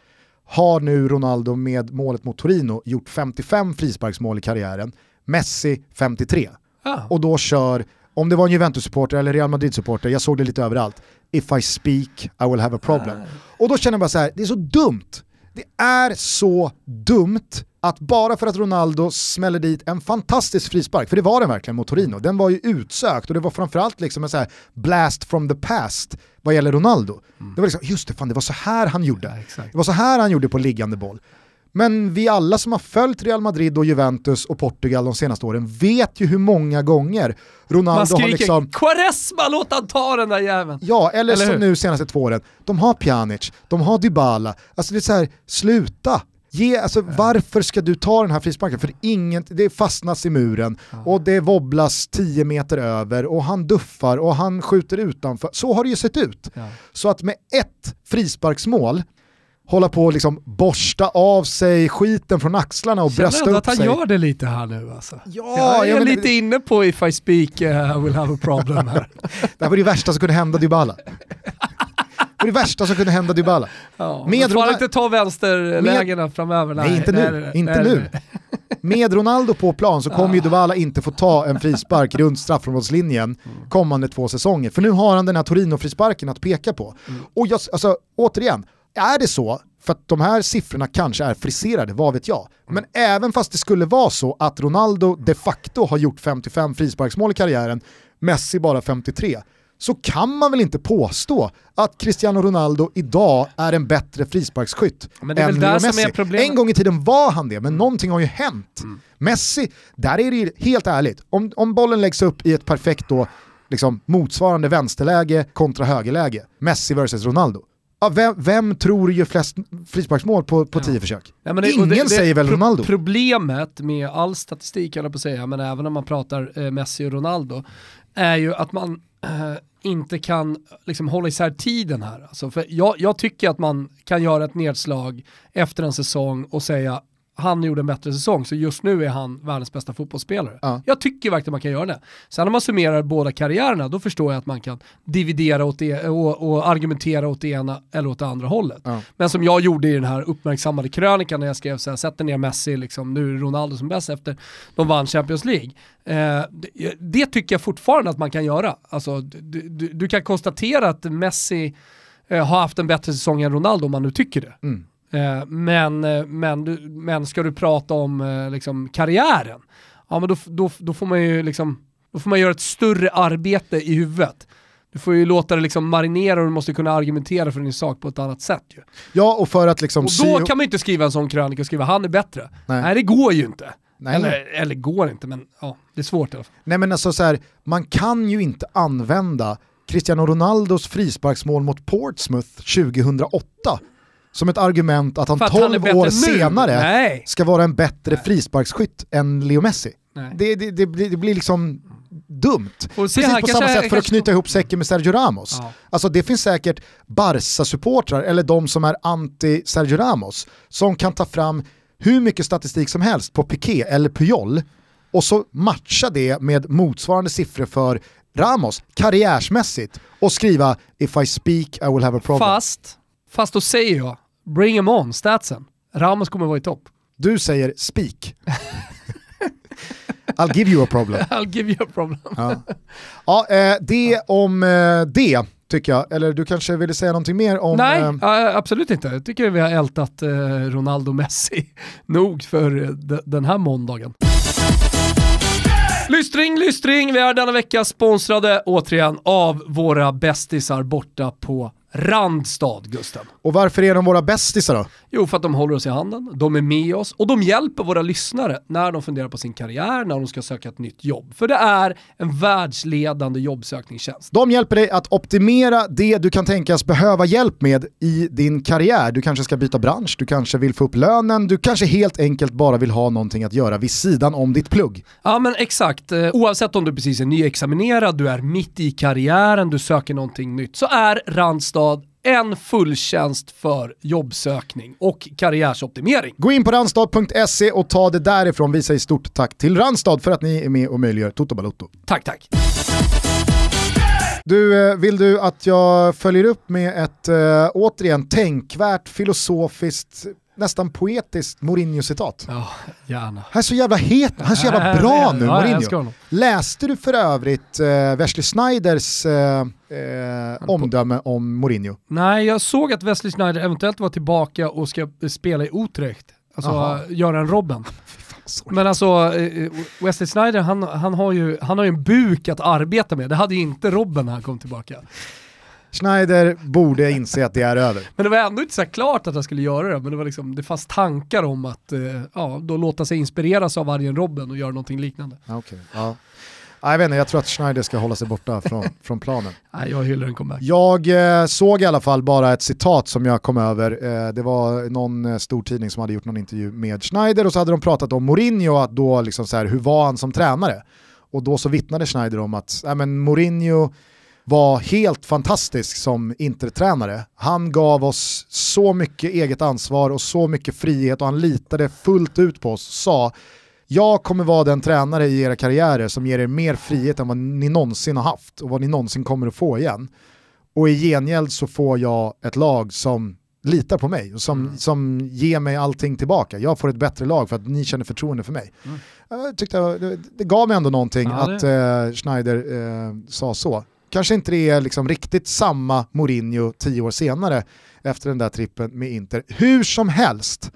Har nu Ronaldo med målet mot Torino gjort 55 frisparksmål i karriären, Messi 53. Ja. Och då kör, om det var en Juventus-supporter eller Real Madrid-supporter, jag såg det lite överallt, if I speak I will have a problem. Och då känner jag bara så här, det är så dumt. Det är så dumt att bara för att Ronaldo smäller dit en fantastisk frispark, för det var den verkligen mot Torino, den var ju utsökt och det var framförallt liksom en så här blast from the past vad gäller Ronaldo. Det var liksom, just det, fan, det var så här han gjorde. Ja. Det var så här han gjorde på liggande boll. Men vi alla som har följt Real Madrid och Juventus och Portugal de senaste åren vet ju hur många gånger Man Ronaldo har skriker liksom Quaresma, låt han ta den där jäveln! Ja, eller, Eller som hur? nu senaste två åren, de har Pjanic, de har Dybala. Alltså det är så här, sluta! Ge, alltså, Varför ska du ta den här frisparken? För ingen, det fastnas i muren och det wobblas 10 meter över och han duffar och han skjuter utanför. Så har det ju sett ut. Ja. Så att med ett frisparksmål hålla på och liksom borsta av sig skiten från axlarna och Känner brösta upp att han sig. gör det lite här nu alltså. Ja, jag är jag menar- lite inne på if I speak uh, I will have a problem här. Det här var det värsta som kunde hända Dybala. Det var det värsta som kunde hända Dybala. Ja, Med men får han Ronald- inte ta vänsterlägena framöver? Nej, inte nu. nej, inte nej, nu. nej. Med Ronaldo på plan så kommer ju Dybala inte få ta en frispark runt straffområdeslinjen kommande två säsonger. För nu har han den här Torino-frisparken att peka på. Och jag, alltså, återigen, är det så, För att de här siffrorna kanske är friserade, vad vet jag. Men även fast det skulle vara så att Ronaldo de facto har gjort 55 frisparksmål i karriären, Messi bara 53, så kan man väl inte påstå att Cristiano Ronaldo idag är en bättre frisparksskytt Men det är än väl där Leo som Messi. En gång i tiden var han det, men någonting har ju hänt. Messi, där är det helt ärligt, om, om bollen läggs upp i ett perfekt då, liksom, motsvarande vänsterläge kontra högerläge, Messi versus Ronaldo. Ja, vem, vem tror gör flest frisparksmål på, på tio försök? Nej, men det- Ingen det- det- säger väl Ronaldo? Problemet med all statistik, jag på att säga, men även när man pratar eh, Messi och Ronaldo, är ju att man eh, inte kan liksom, hålla isär tiden här. Alltså, för jag, jag tycker att man kan göra ett nedslag efter en säsong och säga han gjorde en bättre säsong, så just nu är han världens bästa fotbollsspelare. Ja. Jag tycker verkligen man kan göra det. Sen när man summerar båda karriärerna, då förstår jag att man kan dividera åt det, och, och argumentera åt det ena eller åt det andra hållet. Ja. Men som jag gjorde i den här uppmärksammade krönikan när jag skrev så här, sätter ner Messi, liksom, nu är Ronaldo som bäst efter de vann Champions League. Eh, det, det tycker jag fortfarande att man kan göra. Alltså, du, du, du kan konstatera att Messi eh, har haft en bättre säsong än Ronaldo om man nu tycker det. Mm. Eh, men, eh, men, men ska du prata om eh, liksom, karriären, ja men då, då, då får man ju liksom, då får man göra ett större arbete i huvudet. Du får ju låta det liksom marinera och du måste kunna argumentera för din sak på ett annat sätt ju. Ja, och för att liksom... Och då kan man ju inte skriva en sån krönika och skriva han är bättre. Nej. Nej, det går ju inte. Nej. Eller, eller går inte, men ja, det är svårt i alla fall. Nej men alltså så här, man kan ju inte använda Cristiano Ronaldos frisparksmål mot Portsmouth 2008 som ett argument att han För att han är 12 bättre år nu. senare Nej. ska vara en bättre frisparksskytt än Leo Messi. Nej. Det, det, det, blir, det blir liksom dumt. Precis på samma sätt för att kanske- knyta ihop säcken med Sergio Ramos. Ja. Alltså det finns säkert Barca-supportrar eller de som är anti-Sergio Ramos som kan ta fram hur mycket statistik som helst på Piqué eller Puyol och så matcha det med motsvarande siffror för Ramos karriärsmässigt och skriva “If I speak I will have a problem”. Fast, fast då säger jag, bring em on, statsen. Ramos kommer vara i topp. Du säger “speak”. I'll give you a problem. I'll give you a problem. Ja, ja eh, det om eh, det tycker jag. Eller du kanske ville säga någonting mer om... Nej, eh, absolut inte. Jag tycker vi har ältat eh, Ronaldo Messi nog för eh, de- den här måndagen. Lystring, lystring, vi är denna vecka sponsrade återigen av våra bästisar borta på Randstad, Gusten. Och varför är de våra bästisar då? Jo, för att de håller oss i handen, de är med oss och de hjälper våra lyssnare när de funderar på sin karriär, när de ska söka ett nytt jobb. För det är en världsledande jobbsökningstjänst. De hjälper dig att optimera det du kan tänkas behöva hjälp med i din karriär. Du kanske ska byta bransch, du kanske vill få upp lönen, du kanske helt enkelt bara vill ha någonting att göra vid sidan om ditt plugg. Ja men exakt, Eh, oavsett om du precis är nyexaminerad, du är mitt i karriären, du söker någonting nytt, så är Randstad en fulltjänst för jobbsökning och karriärsoptimering. Gå in på randstad.se och ta det därifrån. Vi säger stort tack till Randstad för att ni är med och möjliggör Toto Balotto. Tack tack. Du, eh, vill du att jag följer upp med ett äh, återigen tänkvärt, filosofiskt, nästan poetiskt Mourinho-citat? Ja, gärna. Han är så jävla het, han är så jävla bra nu, Mourinho. Läste du för övrigt eh, Wesley Snyders eh, eh, omdöme om Mourinho? Nej, jag såg att Wesley Sneijder eventuellt var tillbaka och ska spela i Utrecht. Alltså göra en Robben. Men alltså, eh, Wesley Sneijder han, han, har ju, han har ju en buk att arbeta med. Det hade ju inte Robben när han kom tillbaka. Schneider borde inse att det är över. Men det var ändå inte så klart att han skulle göra det, men det, var liksom, det fanns tankar om att eh, ja, då låta sig inspireras av vargen Robben och göra någonting liknande. Okej. Ja. Ja, Jag vet inte, jag tror att Schneider ska hålla sig borta från, från planen. Nej, jag hyllar en comeback. Jag eh, såg i alla fall bara ett citat som jag kom över. Eh, det var någon eh, stor tidning som hade gjort någon intervju med Schneider och så hade de pratat om Mourinho, att då liksom så här, hur var han som tränare? Och då så vittnade Schneider om att äh, men Mourinho var helt fantastisk som Inter-tränare. Han gav oss så mycket eget ansvar och så mycket frihet och han litade fullt ut på oss och sa jag kommer vara den tränare i era karriärer som ger er mer frihet än vad ni någonsin har haft och vad ni någonsin kommer att få igen. Och i gengäld så får jag ett lag som litar på mig och som, som ger mig allting tillbaka. Jag får ett bättre lag för att ni känner förtroende för mig. Jag tyckte det, det gav mig ändå någonting Ja, att eh, Schneider eh, sa så. kanske inte det är liksom riktigt samma Mourinho tio år senare efter den där trippen med Inter. Hur som helst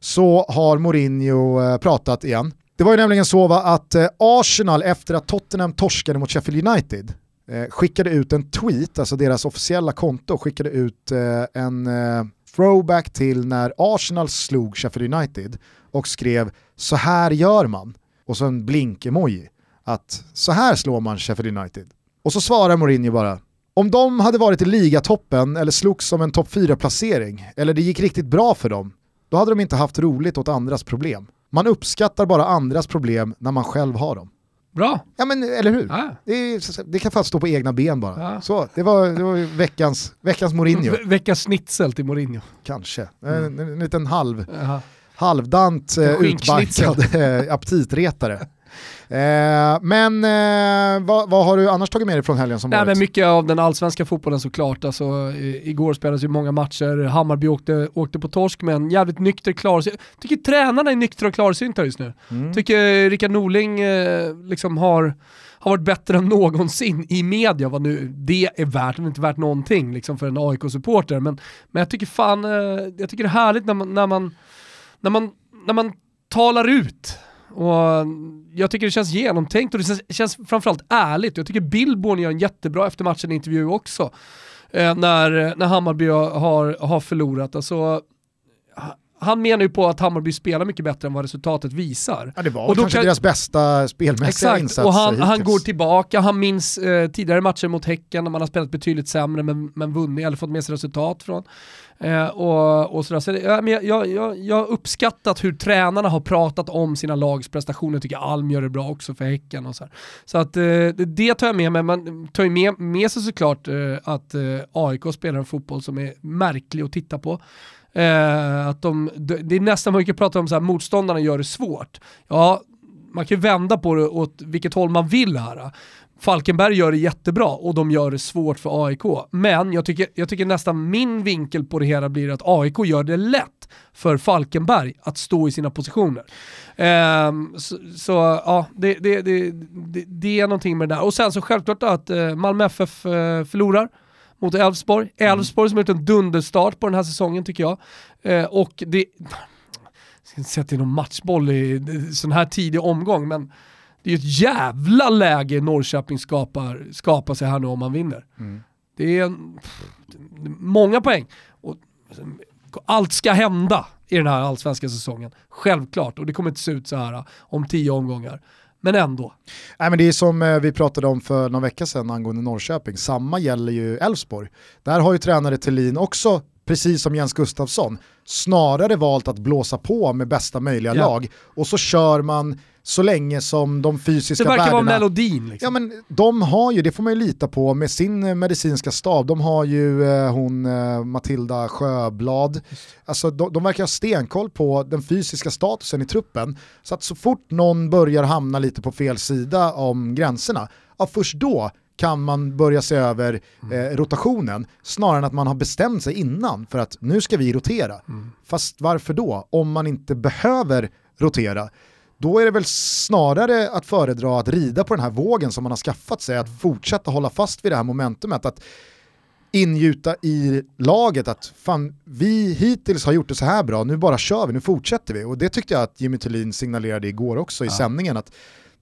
så har Mourinho eh, pratat igen. Det var ju nämligen så va, att eh, Arsenal efter att Tottenham torskade mot Sheffield United eh, skickade ut en tweet, alltså deras officiella konto skickade ut en throwback till när Arsenal slog Sheffield United och skrev så här gör man och så en blink-emoji att så här slår man Sheffield United. Och så svarar Mourinho bara om de hade varit i ligatoppen eller slogs som en topp 4-placering eller det gick riktigt bra för dem, då hade de inte haft roligt åt andras problem. Man uppskattar bara andras problem när man själv har dem. Bra. Ja men eller hur? Ja. Det, är, det kan fan stå på egna ben bara. Ja. Så, det var, det var veckans, veckans Mourinho, Ve- Veckans schnitzel till Mourinho. kanske. En, en liten halv, halvdant eh, eh, aptitretare. Eh, men eh, vad, vad har du annars tagit med dig från helgen som Nej, varit? men mycket av den allsvenska fotbollen såklart. Alltså, i, igår spelades ju många matcher, Hammarby åkte, åkte på torsk med en jävligt nykter klarsynt. Tycker tränarna är nyktra och klarsynta just nu. Mm. Tycker Rickard Norling eh, liksom har, har varit bättre än någonsin i media, vad nu det är värt. Det är inte värt någonting liksom, för en AIK-supporter. Men, men jag tycker fan, eh, jag tycker det är härligt när man, när man, när man, när man talar ut. Och jag tycker det känns genomtänkt och det känns, känns framförallt ärligt. Jag tycker Billborn gör en jättebra efter matchen intervju också. Eh, när, när Hammarby har, har förlorat. Alltså, han menar ju på att Hammarby spelar mycket bättre än vad resultatet visar. Ja, det var Och då kanske kan- deras bästa spelmässiga Exakt, insats och han, han går tillbaka, han minns eh, tidigare matcher mot Häcken när man har spelat betydligt sämre men, men vunnit eller fått med sig resultat från. Eh, och, och sådär. Så ja, men jag, jag, jag, jag har uppskattat hur tränarna har pratat om sina lags prestationer, jag tycker Alm gör det bra också för Häcken. Och så, här. så att, eh, det, tar jag med mig, man tar ju med, med sig såklart eh, att eh, AIK spelar en fotboll som är märklig att titta på. Eh, att de, det det är nästan man kan prata om så här, motståndarna gör det svårt. Ja, man kan ju vända på det åt vilket håll man vill här. Falkenberg gör det jättebra och de gör det svårt för AIK. Men jag tycker, jag tycker nästan min vinkel på det hela blir att AIK gör det lätt för Falkenberg att stå i sina positioner. Ehm, så, så ja, det, det, det, det, är någonting med det där. Och sen så självklart att eh, Malmö FF eh, förlorar mot Elfsborg. Elfsborg som har gjort en dunderstart på den här säsongen tycker jag. Eh, och det... Jag ska inte säga att det är någon matchboll i sån här tidig omgång, men det är ju ett jävla läge Norrköping skapar, skapar sig här nu om man vinner. Mm. Det är en, många poäng. Och, allt ska hända i den här allsvenska säsongen. Självklart, och det kommer inte se ut så här om tio omgångar. Men ändå. Nej, men det är som eh, vi pratade om för någon vecka sedan angående Norrköping, samma gäller ju Elfsborg. Där har ju tränare Thelin också, precis som Jens Gustafsson, snarare valt att blåsa på med bästa möjliga Ja. lag och så kör man så länge som de fysiska Det verkar värdena... vara melodin. Liksom. Ja men de har ju, det får man ju lita på med sin eh, medicinska stab, de har ju eh, hon eh, Matilda Sjöblad, alltså de, de verkar ha stenkoll på den fysiska statusen i truppen, så att så fort någon börjar hamna lite på fel sida om gränserna, ja först då kan man börja se över eh, rotationen snarare än att man har bestämt sig innan för att nu ska vi rotera. Fast varför då? Om man inte behöver rotera, då är det väl snarare att föredra att rida på den här vågen som man har skaffat sig, att fortsätta hålla fast vid det här momentumet, att ingjuta i laget att fan, vi hittills har gjort det så här bra, nu bara kör vi, nu fortsätter vi. Och det tyckte jag att Jimmy Thulin signalerade igår också i sändningen, att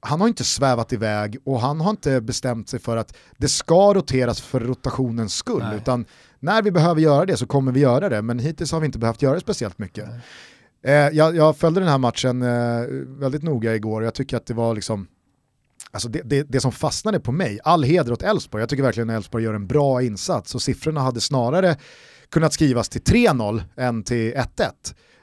han har inte svävat iväg och han har inte bestämt sig för att det ska roteras för rotationens skull, Nej. utan när vi behöver göra det så kommer vi göra det, men hittills har vi inte behövt göra det speciellt mycket. Eh, jag, jag följde den här matchen eh, väldigt noga igår och jag tycker att det var liksom Alltså det, det, det som fastnade på mig, all heder åt Elfsborg, jag tycker verkligen att Elfsborg gör en bra insats och siffrorna hade snarare kunnat skrivas till 3-0 än till 1-1.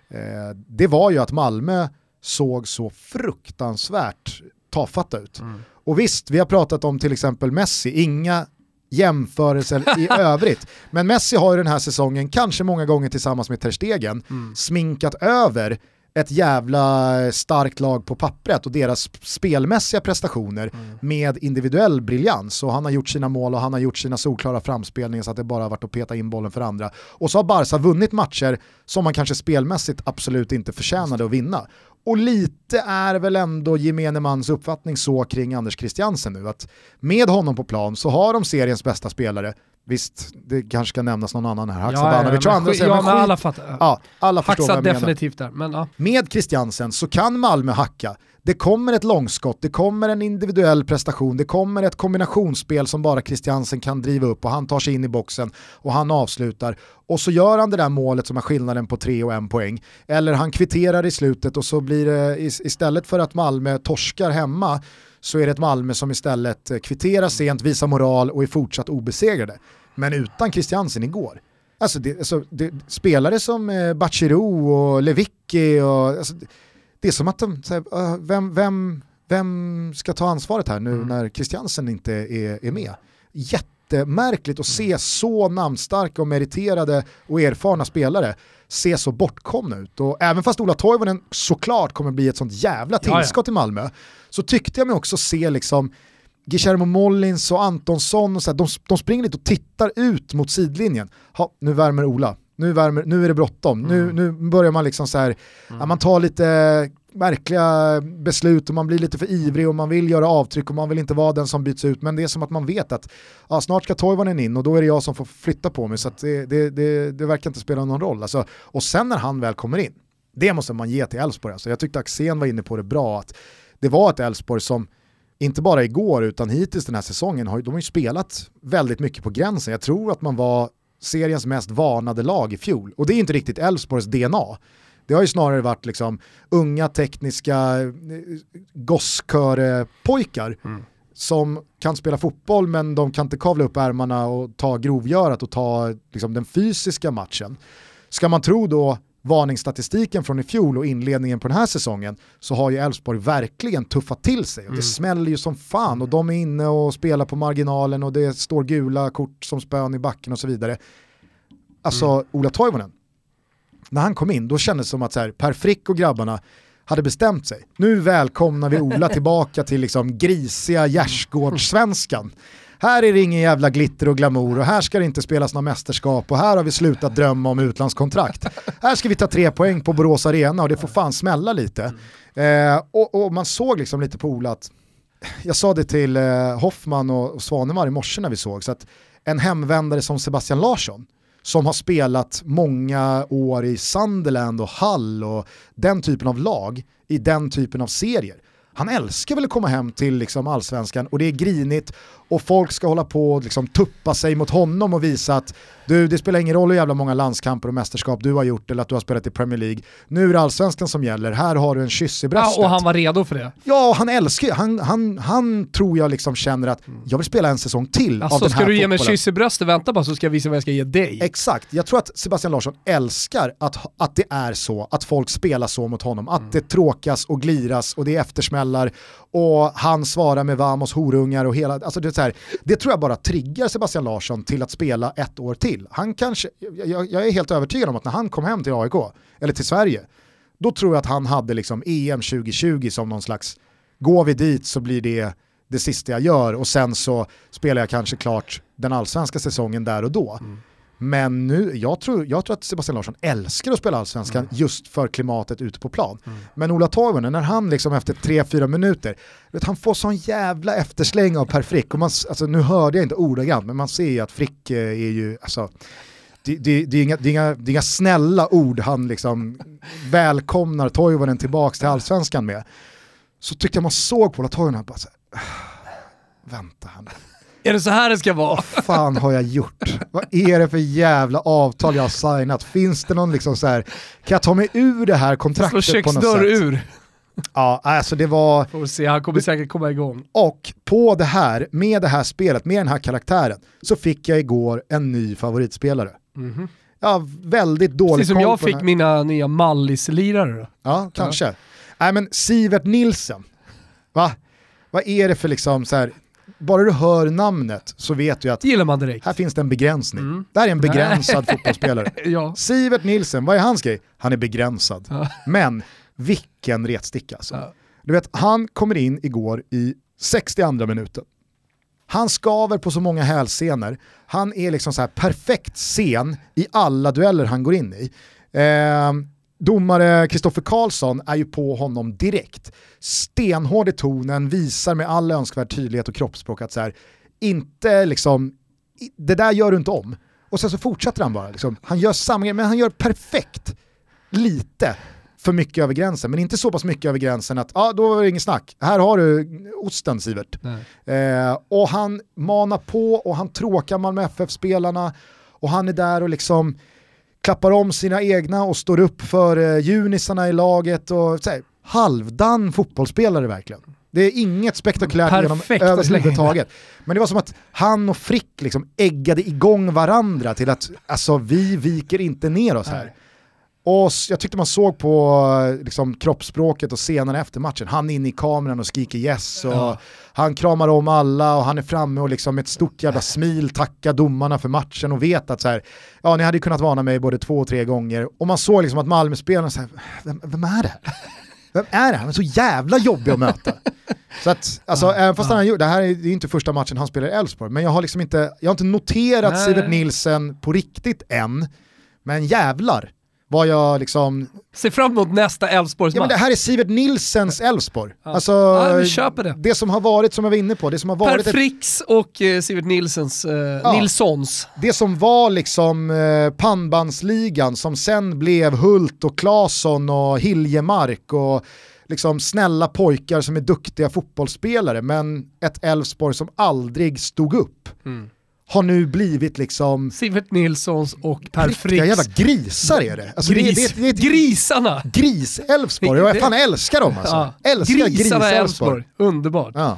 Eh, det var ju att Malmö såg så fruktansvärt tafatta ut. Och visst, vi har pratat om till exempel Messi, inga jämförelser i övrigt. Men Messi har ju den här säsongen, kanske många gånger tillsammans med Ter Stegen, sminkat över ett jävla starkt lag på pappret och deras spelmässiga prestationer med individuell briljans. Och han har gjort sina mål och han har gjort sina solklara framspelningar så att det bara har varit att peta in bollen för andra. Och så har Barca vunnit matcher som man kanske spelmässigt absolut inte förtjänade att vinna. Och lite är väl ändå gemene mans uppfattning så kring Anders Christiansen nu, att med honom på plan så har de seriens bästa spelare, Visst, det kanske ska nämnas någon annan här, Haksabanovic ja, och andra. Ja, men, alla fattar. Ja, alla förstår Haxa vad jag definitivt där. Men, ja. Med Christiansen så kan Malmö hacka. Det kommer ett långskott, det kommer en individuell prestation, det kommer ett kombinationsspel som bara Christiansen kan driva upp och han tar sig in i boxen och han avslutar. Och så gör han det där målet som är skillnaden på tre och en poäng. Eller han kvitterar i slutet och så blir det istället för att Malmö torskar hemma så är det ett Malmö som istället kvitterar sent, visar moral och är fortsatt obesegrade. Men utan Christiansen igår, alltså, det, alltså det, spelare som eh, Bachirou och Lewicki och alltså, det är som att de, här, vem, vem, vem ska ta ansvaret här nu mm. när Christiansen inte är, är med? Jättemärkligt att se så namnstarka och meriterade och erfarna spelare se så bortkomna ut. Och även fast Ola Toivonen såklart kommer bli ett sånt jävla tillskott i Malmö så tyckte jag mig också se liksom Guillermo Mollins och Antonsson, och så här, de, de springer lite och tittar ut mot sidlinjen. Ha, nu värmer Ola, nu, värmer, nu är det bråttom, mm. nu, nu börjar man liksom så här, mm. man tar lite märkliga beslut och man blir lite för ivrig och man vill göra avtryck och man vill inte vara den som byts ut men det är som att man vet att ja, snart ska Toivonen in och då är det jag som får flytta på mig så det, det, det, det, verkar inte spela någon roll. Alltså, och sen när han väl kommer in, det måste man ge till Elfsborg. Alltså, jag tyckte Axén var inne på det bra, att det var ett Elfsborg som inte bara igår utan hittills den här säsongen, har, de har ju spelat väldigt mycket på gränsen. Jag tror att man var seriens mest varnade lag i fjol. Och det är inte riktigt Elfsborgs DNA. Det har ju snarare varit liksom unga tekniska eh, gosskörepojkar mm. som kan spela fotboll men de kan inte kavla upp ärmarna och ta grovgörat och ta liksom, den fysiska matchen. Ska man tro då varningsstatistiken från i fjol och inledningen på den här säsongen så har ju Elfsborg verkligen tuffat till sig. Och det mm. smäller ju som fan och de är inne och spelar på marginalen och det står gula kort som spön i backen och så vidare. Alltså mm. Ola Toivonen, när han kom in då kändes det som att så här, Per Frick och grabbarna hade bestämt sig. Nu välkomnar vi Ola tillbaka till liksom grisiga gärdsgårdssvenskan. Här är det ingen jävla glitter och glamour och här ska det inte spelas några mästerskap och här har vi slutat drömma om utlandskontrakt. här ska vi ta tre poäng på Borås Arena och det får fan smälla lite. Eh, och, och, man såg liksom lite på Ola att, jag sa det till eh, Hoffman och, och Svanemar i morse när vi såg, så att en hemvändare som Sebastian Larsson, som har spelat många år i Sunderland och Hull och den typen av lag i den typen av serier han älskar väl att komma hem till liksom allsvenskan och det är grinigt och folk ska hålla på och liksom tuppa sig mot honom och visa att du, det spelar ingen roll hur jävla många landskamper och mästerskap du har gjort eller att du har spelat i Premier League. Nu är det allsvenskan som gäller, här har du en kyss i bröstet. Ja, och han var redo för det. Ja, han älskar han, han, han tror jag liksom känner att jag vill spela en säsong till alltså, av den här ska du ge mig en kyss i bröstet, vänta bara så ska jag visa vad jag ska ge dig. Exakt, jag tror att Sebastian Larsson älskar att, att det är så, att folk spelar så mot honom, att mm. det tråkas och gliras och det är eftersmällar och han svarar med Vamos horungar och hela, alltså det, är så här, det tror jag bara triggar Sebastian Larsson till att spela ett år till. Han kanske, jag, jag är helt övertygad om att när han kom hem till AIK, eller till Sverige, då tror jag att han hade liksom EM 2020 som någon slags, går vi dit så blir det det sista jag gör och sen så spelar jag kanske klart den allsvenska säsongen där och då. Mm. Men nu, jag tror, jag tror att Sebastian Larsson älskar att spela allsvenskan mm. just för klimatet ute på plan. Mm. Men Ola Toivonen, när han liksom efter 3-4 minuter, vet, han får sån jävla eftersläng av Per Frick. Och man, alltså, nu hörde jag inte ordagrant, men man ser ju att Frick eh, är ju, alltså, det, det, det, är inga, det, är inga, det är inga snälla ord han liksom välkomnar Toivonen tillbaka till allsvenskan med. Så tyckte jag man såg på Ola Toivonen, bara så här, vänta här nu är det så här det ska vara? Vad fan har jag gjort? Vad är det för jävla avtal jag har signat? Finns det någon liksom så här, kan jag ta mig ur det här kontraktet Slå på något sätt? ur. Ja, alltså det var... Får se, han kommer säkert komma igång. Och på det här, med det här spelet, med den här karaktären, så fick jag igår en ny favoritspelare. Mm -hmm. Ja, väldigt dålig Precis som jag fick mina nya Mallis-lirare. Ja, kanske. Ja. Nej men Sivert Nilsen, va? Vad är det för liksom så här, bara du hör namnet så vet du att gillar man direkt. här finns det en begränsning. Mm. Det här är en begränsad fotbollsspelare. ja. Sivert Nilsen, vad är hans grej? Han är begränsad. Ja. Men vilken retsticka alltså. Ja. Du vet, han kommer in igår i 62 minuten. Han skaver på så många hälsenor. Han är liksom så här perfekt sen i alla dueller han går in i. Eh, domare Kristoffer Karlsson är ju på honom direkt. Stenhård i tonen, visar med all önskvärd tydlighet och kroppsspråk att så här, inte liksom, det där gör du inte om. Och sen så fortsätter han bara, liksom. han gör samma grej, men han gör perfekt lite för mycket över gränsen, men inte så pass mycket över gränsen att ah, då är det inget snack. Här har du osten Sivert. Eh, och han manar på och han tråkar Malmö FF-spelarna och han är där och liksom klappar om sina egna och står upp för eh, junisarna i laget och så här, halvdan fotbollsspelare verkligen. Det är inget spektakulärt genom överhuvudtaget. Men det var som att han och Frick liksom äggade igång varandra till att alltså, vi viker inte ner oss här. Och jag tyckte man såg på liksom, kroppsspråket och scenen efter matchen, han är inne i kameran och skriker yes och ja. han kramar om alla och han är framme och liksom med ett stort jävla smil tackar domarna för matchen och vet att så här, ja ni hade kunnat varna mig både två och tre gånger och man såg liksom att Malmö-spelarna, vem, vem är det? Vem är det? Han är så jävla jobbig att möta. Så att, alltså, ja, även fast ja. han det här är, det är inte första matchen han spelar i Elfsborg, men jag har liksom inte, jag har inte noterat Nej. Sivert Nilsen på riktigt än, men jävlar vad jag liksom... Se fram emot nästa Elfsborgs ja, Det här är Sivert Nilsens Elfsborg. Ja. Alltså, ja, köper det. det som har varit, som jag var inne på, det som har varit... Per Fricks och eh, Sivert Nilsens, eh, ja. Nilssons. Det som var liksom eh, pannbandsligan som sen blev Hult och Claesson och Hiljemark och liksom snälla pojkar som är duktiga fotbollsspelare men ett Elfsborg som aldrig stod upp. Mm har nu blivit liksom... Sivert Nilssons och Per Fricks. jävla grisar är det. Alltså Gris. det, det, det, Grisarna! Gris-Elfsborg, jag fan älskar dem alltså. Ja. Älskar Grisarna Elfsborg. Underbart. Ja.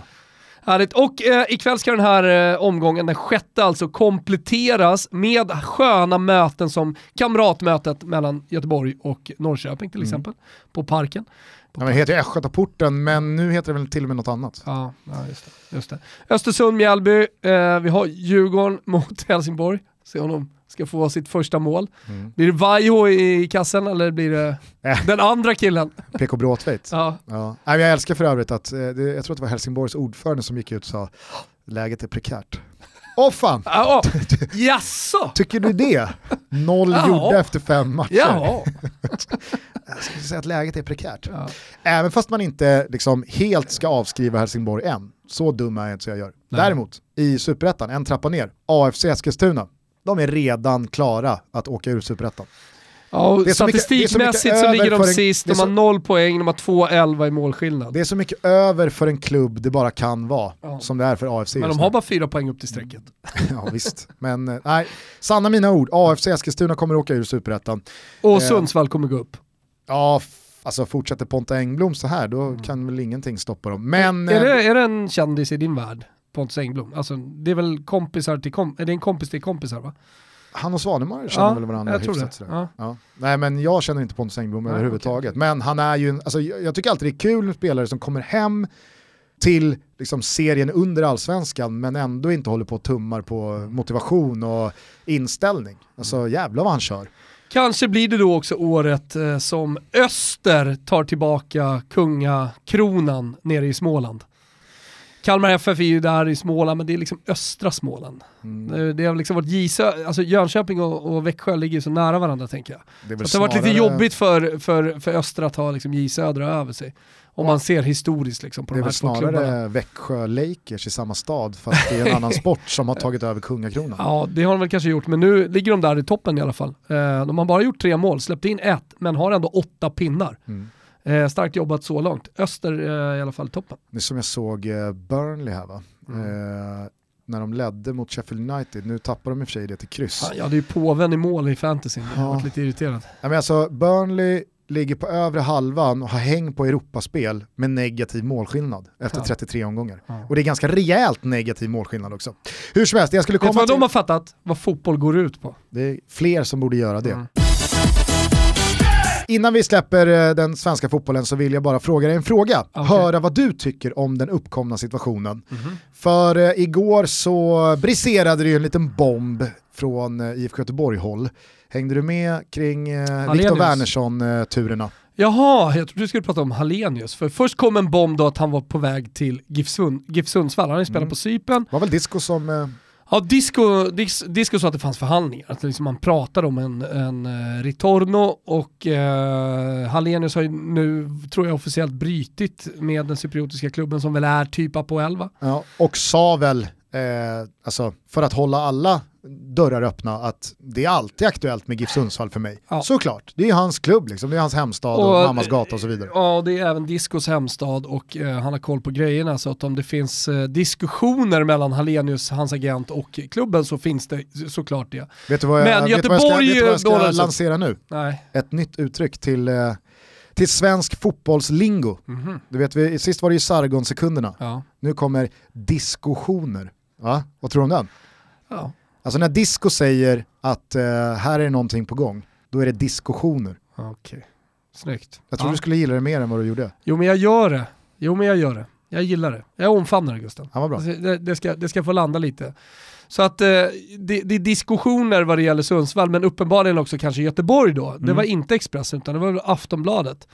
Härligt. Och eh, ikväll ska den här eh, omgången, den sjätte alltså, kompletteras med sköna möten som kamratmötet mellan Göteborg och Norrköping till mm. exempel, på Parken. Ja, det heter Östgötaporten men nu heter det väl till och med något annat. Ja, ja just, det, just det. Östersund, Mjällby, eh, vi har Djurgården mot Helsingborg. Se om de ska få sitt första mål. Mm. Blir det Vaiho i kassen eller blir det äh. den andra killen? PK Bråtveit. ja. Ja. jag älskar för övrigt att, eh, jag tror att det var Helsingborgs ordförande som gick ut och sa läget är prekärt. Åh oh, fan! Oh. Jaså? Tycker du det? Noll ja. gjorda efter fem matcher. Ja. jag skulle säga att läget är prekärt. Ja. Även fast man inte liksom helt ska avskriva Helsingborg än. Så dum är jag inte så jag gör. Nej. Däremot, i superettan, en trappa ner, AFC Eskilstuna. De är redan klara att åka ur superettan. Ja, statistikmässigt så, så ligger de sist, de har noll poäng, de har 2-11 i målskillnad. Det är så mycket över för en klubb det bara kan vara, ja. som det är för AFC. Men de har bara fyra poäng upp till strecket. ja visst, men eh, nej, sanna mina ord, AFC Eskilstuna kommer åka ur superettan. Och eh, Sundsvall kommer gå upp. Ja, alltså fortsätter Ponta Engblom så här, då mm. kan väl ingenting stoppa dem. Men, är, det, eh, är det en kändis i din värld? Pontus Engblom. Alltså, det är väl kompisar till kom är det en kompis till kompisar va? Han och Svanemar känner ja, väl varandra hyfsat ja. ja. Nej men jag känner inte Pontus Engblom Nej, överhuvudtaget. Okay. Men han är ju, alltså, jag tycker alltid det är kul med spelare som kommer hem till liksom, serien under allsvenskan men ändå inte håller på och tummar på motivation och inställning. Alltså jävlar vad han kör. Kanske blir det då också året eh, som Öster tar tillbaka kungakronan nere i Småland. Kalmar FF är ju där i Småland, men det är liksom östra Småland. Mm. Det har liksom varit Gisö, alltså Jönköping och, och Växjö ligger så nära varandra tänker jag. Det, så det har varit lite jobbigt för, för, för Östra att ha liksom J Södra över sig. Om man ser historiskt liksom på det de här två klubbarna. Det är väl snarare Växjö Lakers i samma stad fast det är en annan sport som har tagit över kungakronan. Ja det har de väl kanske gjort men nu ligger de där i toppen i alla fall. Eh, de har bara gjort tre mål, släppt in ett men har ändå åtta pinnar. Mm. Eh, starkt jobbat så långt. Öster eh, i alla fall toppen. Det är som jag såg eh, Burnley här va? Mm. Eh, när de ledde mot Sheffield United, nu tappar de i och för sig det till kryss. Ja, det är ju påven i mål i fantasy, jag har varit lite irriterad. Ja, men alltså, Burnley ligger på övre halvan och har häng på Europaspel med negativ målskillnad efter ja. 33 omgångar. Ja. Och det är ganska rejält negativ målskillnad också. Hur som helst, jag skulle komma Vet du vad till... de har fattat? Vad fotboll går ut på. Det är fler som borde göra det. Mm. Innan vi släpper eh, den svenska fotbollen så vill jag bara fråga dig en fråga. Okay. Höra vad du tycker om den uppkomna situationen. Mm -hmm. För uh, igår så briserade det ju en liten bomb från uh, IFK Göteborg-håll. Hängde du med kring uh, Viktor Wernersson-turerna? Jaha, jag trodde du skulle prata om Hallenius. För först kom en bomb då att han var på väg till GIF, Sund, GIF Sundsvall, han har ju spelat mm. på Cypern. var väl Disco som Ja, Disco, Dis, Disco sa att det fanns förhandlingar, att liksom man pratade om en, en uh, Ritorno och uh, Hallenius har ju nu, tror jag, officiellt brytit med den cypriotiska klubben som väl är typ Apoel va? Ja, och sa väl, eh, alltså för att hålla alla dörrar öppna att det är alltid aktuellt med GIF Sundsvall för mig. Ja. Såklart, det är hans klubb, liksom. det är hans hemstad och, och mammas gata och så vidare. Ja, det är även Discos hemstad och eh, han har koll på grejerna så att om det finns eh, diskussioner mellan Hallenius, hans agent och klubben så finns det såklart det. Vet du vad jag, Men Göteborg, vad jag ska, vet vad jag ska lansera nu? Nej. Ett nytt uttryck till eh, till svensk fotbollslingo. Mm -hmm. Du vet, sist var det ju Sargon-sekunderna. Ja. Nu kommer diskussioner. Va? Vad tror du om den? Ja. Alltså när disco säger att uh, här är någonting på gång, då är det diskussioner. Okej, okay. snyggt. Jag tror ja. du skulle gilla det mer än vad du gjorde. Jo men jag gör det. Jo men jag gör det. Jag gillar det. Jag omfamnar det Gusten. Ja, bra. Det, det, ska, det ska få landa lite. Så att eh, det, det, är diskussioner vad det gäller Sundsvall, men uppenbarligen också kanske Göteborg då. Mm. Det var inte Expressen utan det var Aftonbladet.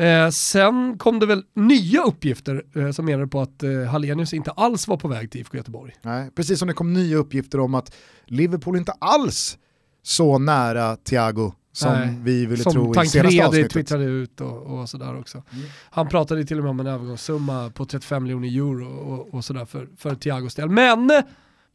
Eh, sen kom det väl nya uppgifter eh, som menade på att eh, Hallenius inte alls var på väg till IFK Göteborg. Nej, precis som det kom nya uppgifter om att Liverpool inte alls så nära Thiago som Nej, vi ville som tro i senaste avsnittet. twittrade ut och, och sådär också. Mm. Han pratade till och med om en övergångssumma på 35 miljoner euro och, och sådär för, för Thiagos del. Men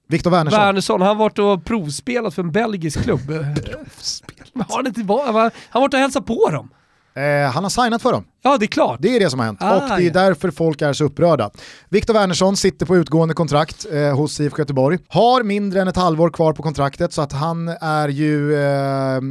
Viktor Wernersson. Wernersson, han har varit och provspelat för en belgisk klubb. har han, inte, han har varit och hälsat på dem. Eh, han har signat för dem. Ja, det är klart. Det är det som har hänt ah, och det är ja. därför folk är så upprörda. Viktor Wernersson sitter på utgående kontrakt eh, hos IFK Göteborg. Har mindre än ett halvår kvar på kontraktet så att han är ju eh,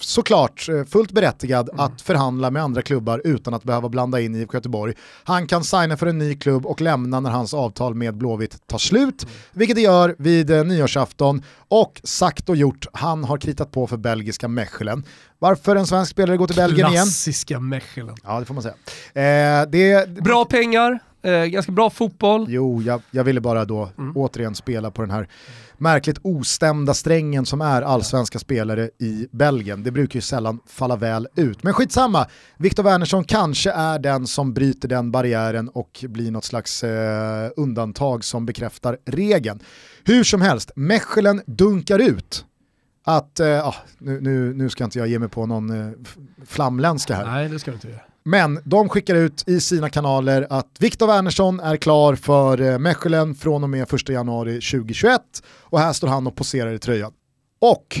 såklart eh, fullt berättigad mm. att förhandla med andra klubbar utan att behöva blanda in IFK Göteborg. Han kan signa för en ny klubb och lämna när hans avtal med Blåvitt tar slut, mm. vilket det gör vid eh, nyårsafton. Och sagt och gjort, han har kritat på för belgiska Mechelen. Varför en svensk spelare går till Belgien igen? Klassiska Mechelen. Ja, får man säga. Eh, det, bra pengar, eh, ganska bra fotboll. Jo, jag, jag ville bara då mm. återigen spela på den här märkligt ostämda strängen som är allsvenska spelare i Belgien. Det brukar ju sällan falla väl ut. Men skitsamma, Viktor Wernersson kanske är den som bryter den barriären och blir något slags eh, undantag som bekräftar regeln. Hur som helst, Mechelen dunkar ut att, eh, nu, nu, nu ska inte jag ge mig på någon eh, flamländska här. Nej, det ska du inte göra. Men de skickar ut i sina kanaler att Viktor Wernersson är klar för eh, Mechelen från och med 1 januari 2021 och här står han och poserar i tröjan. Och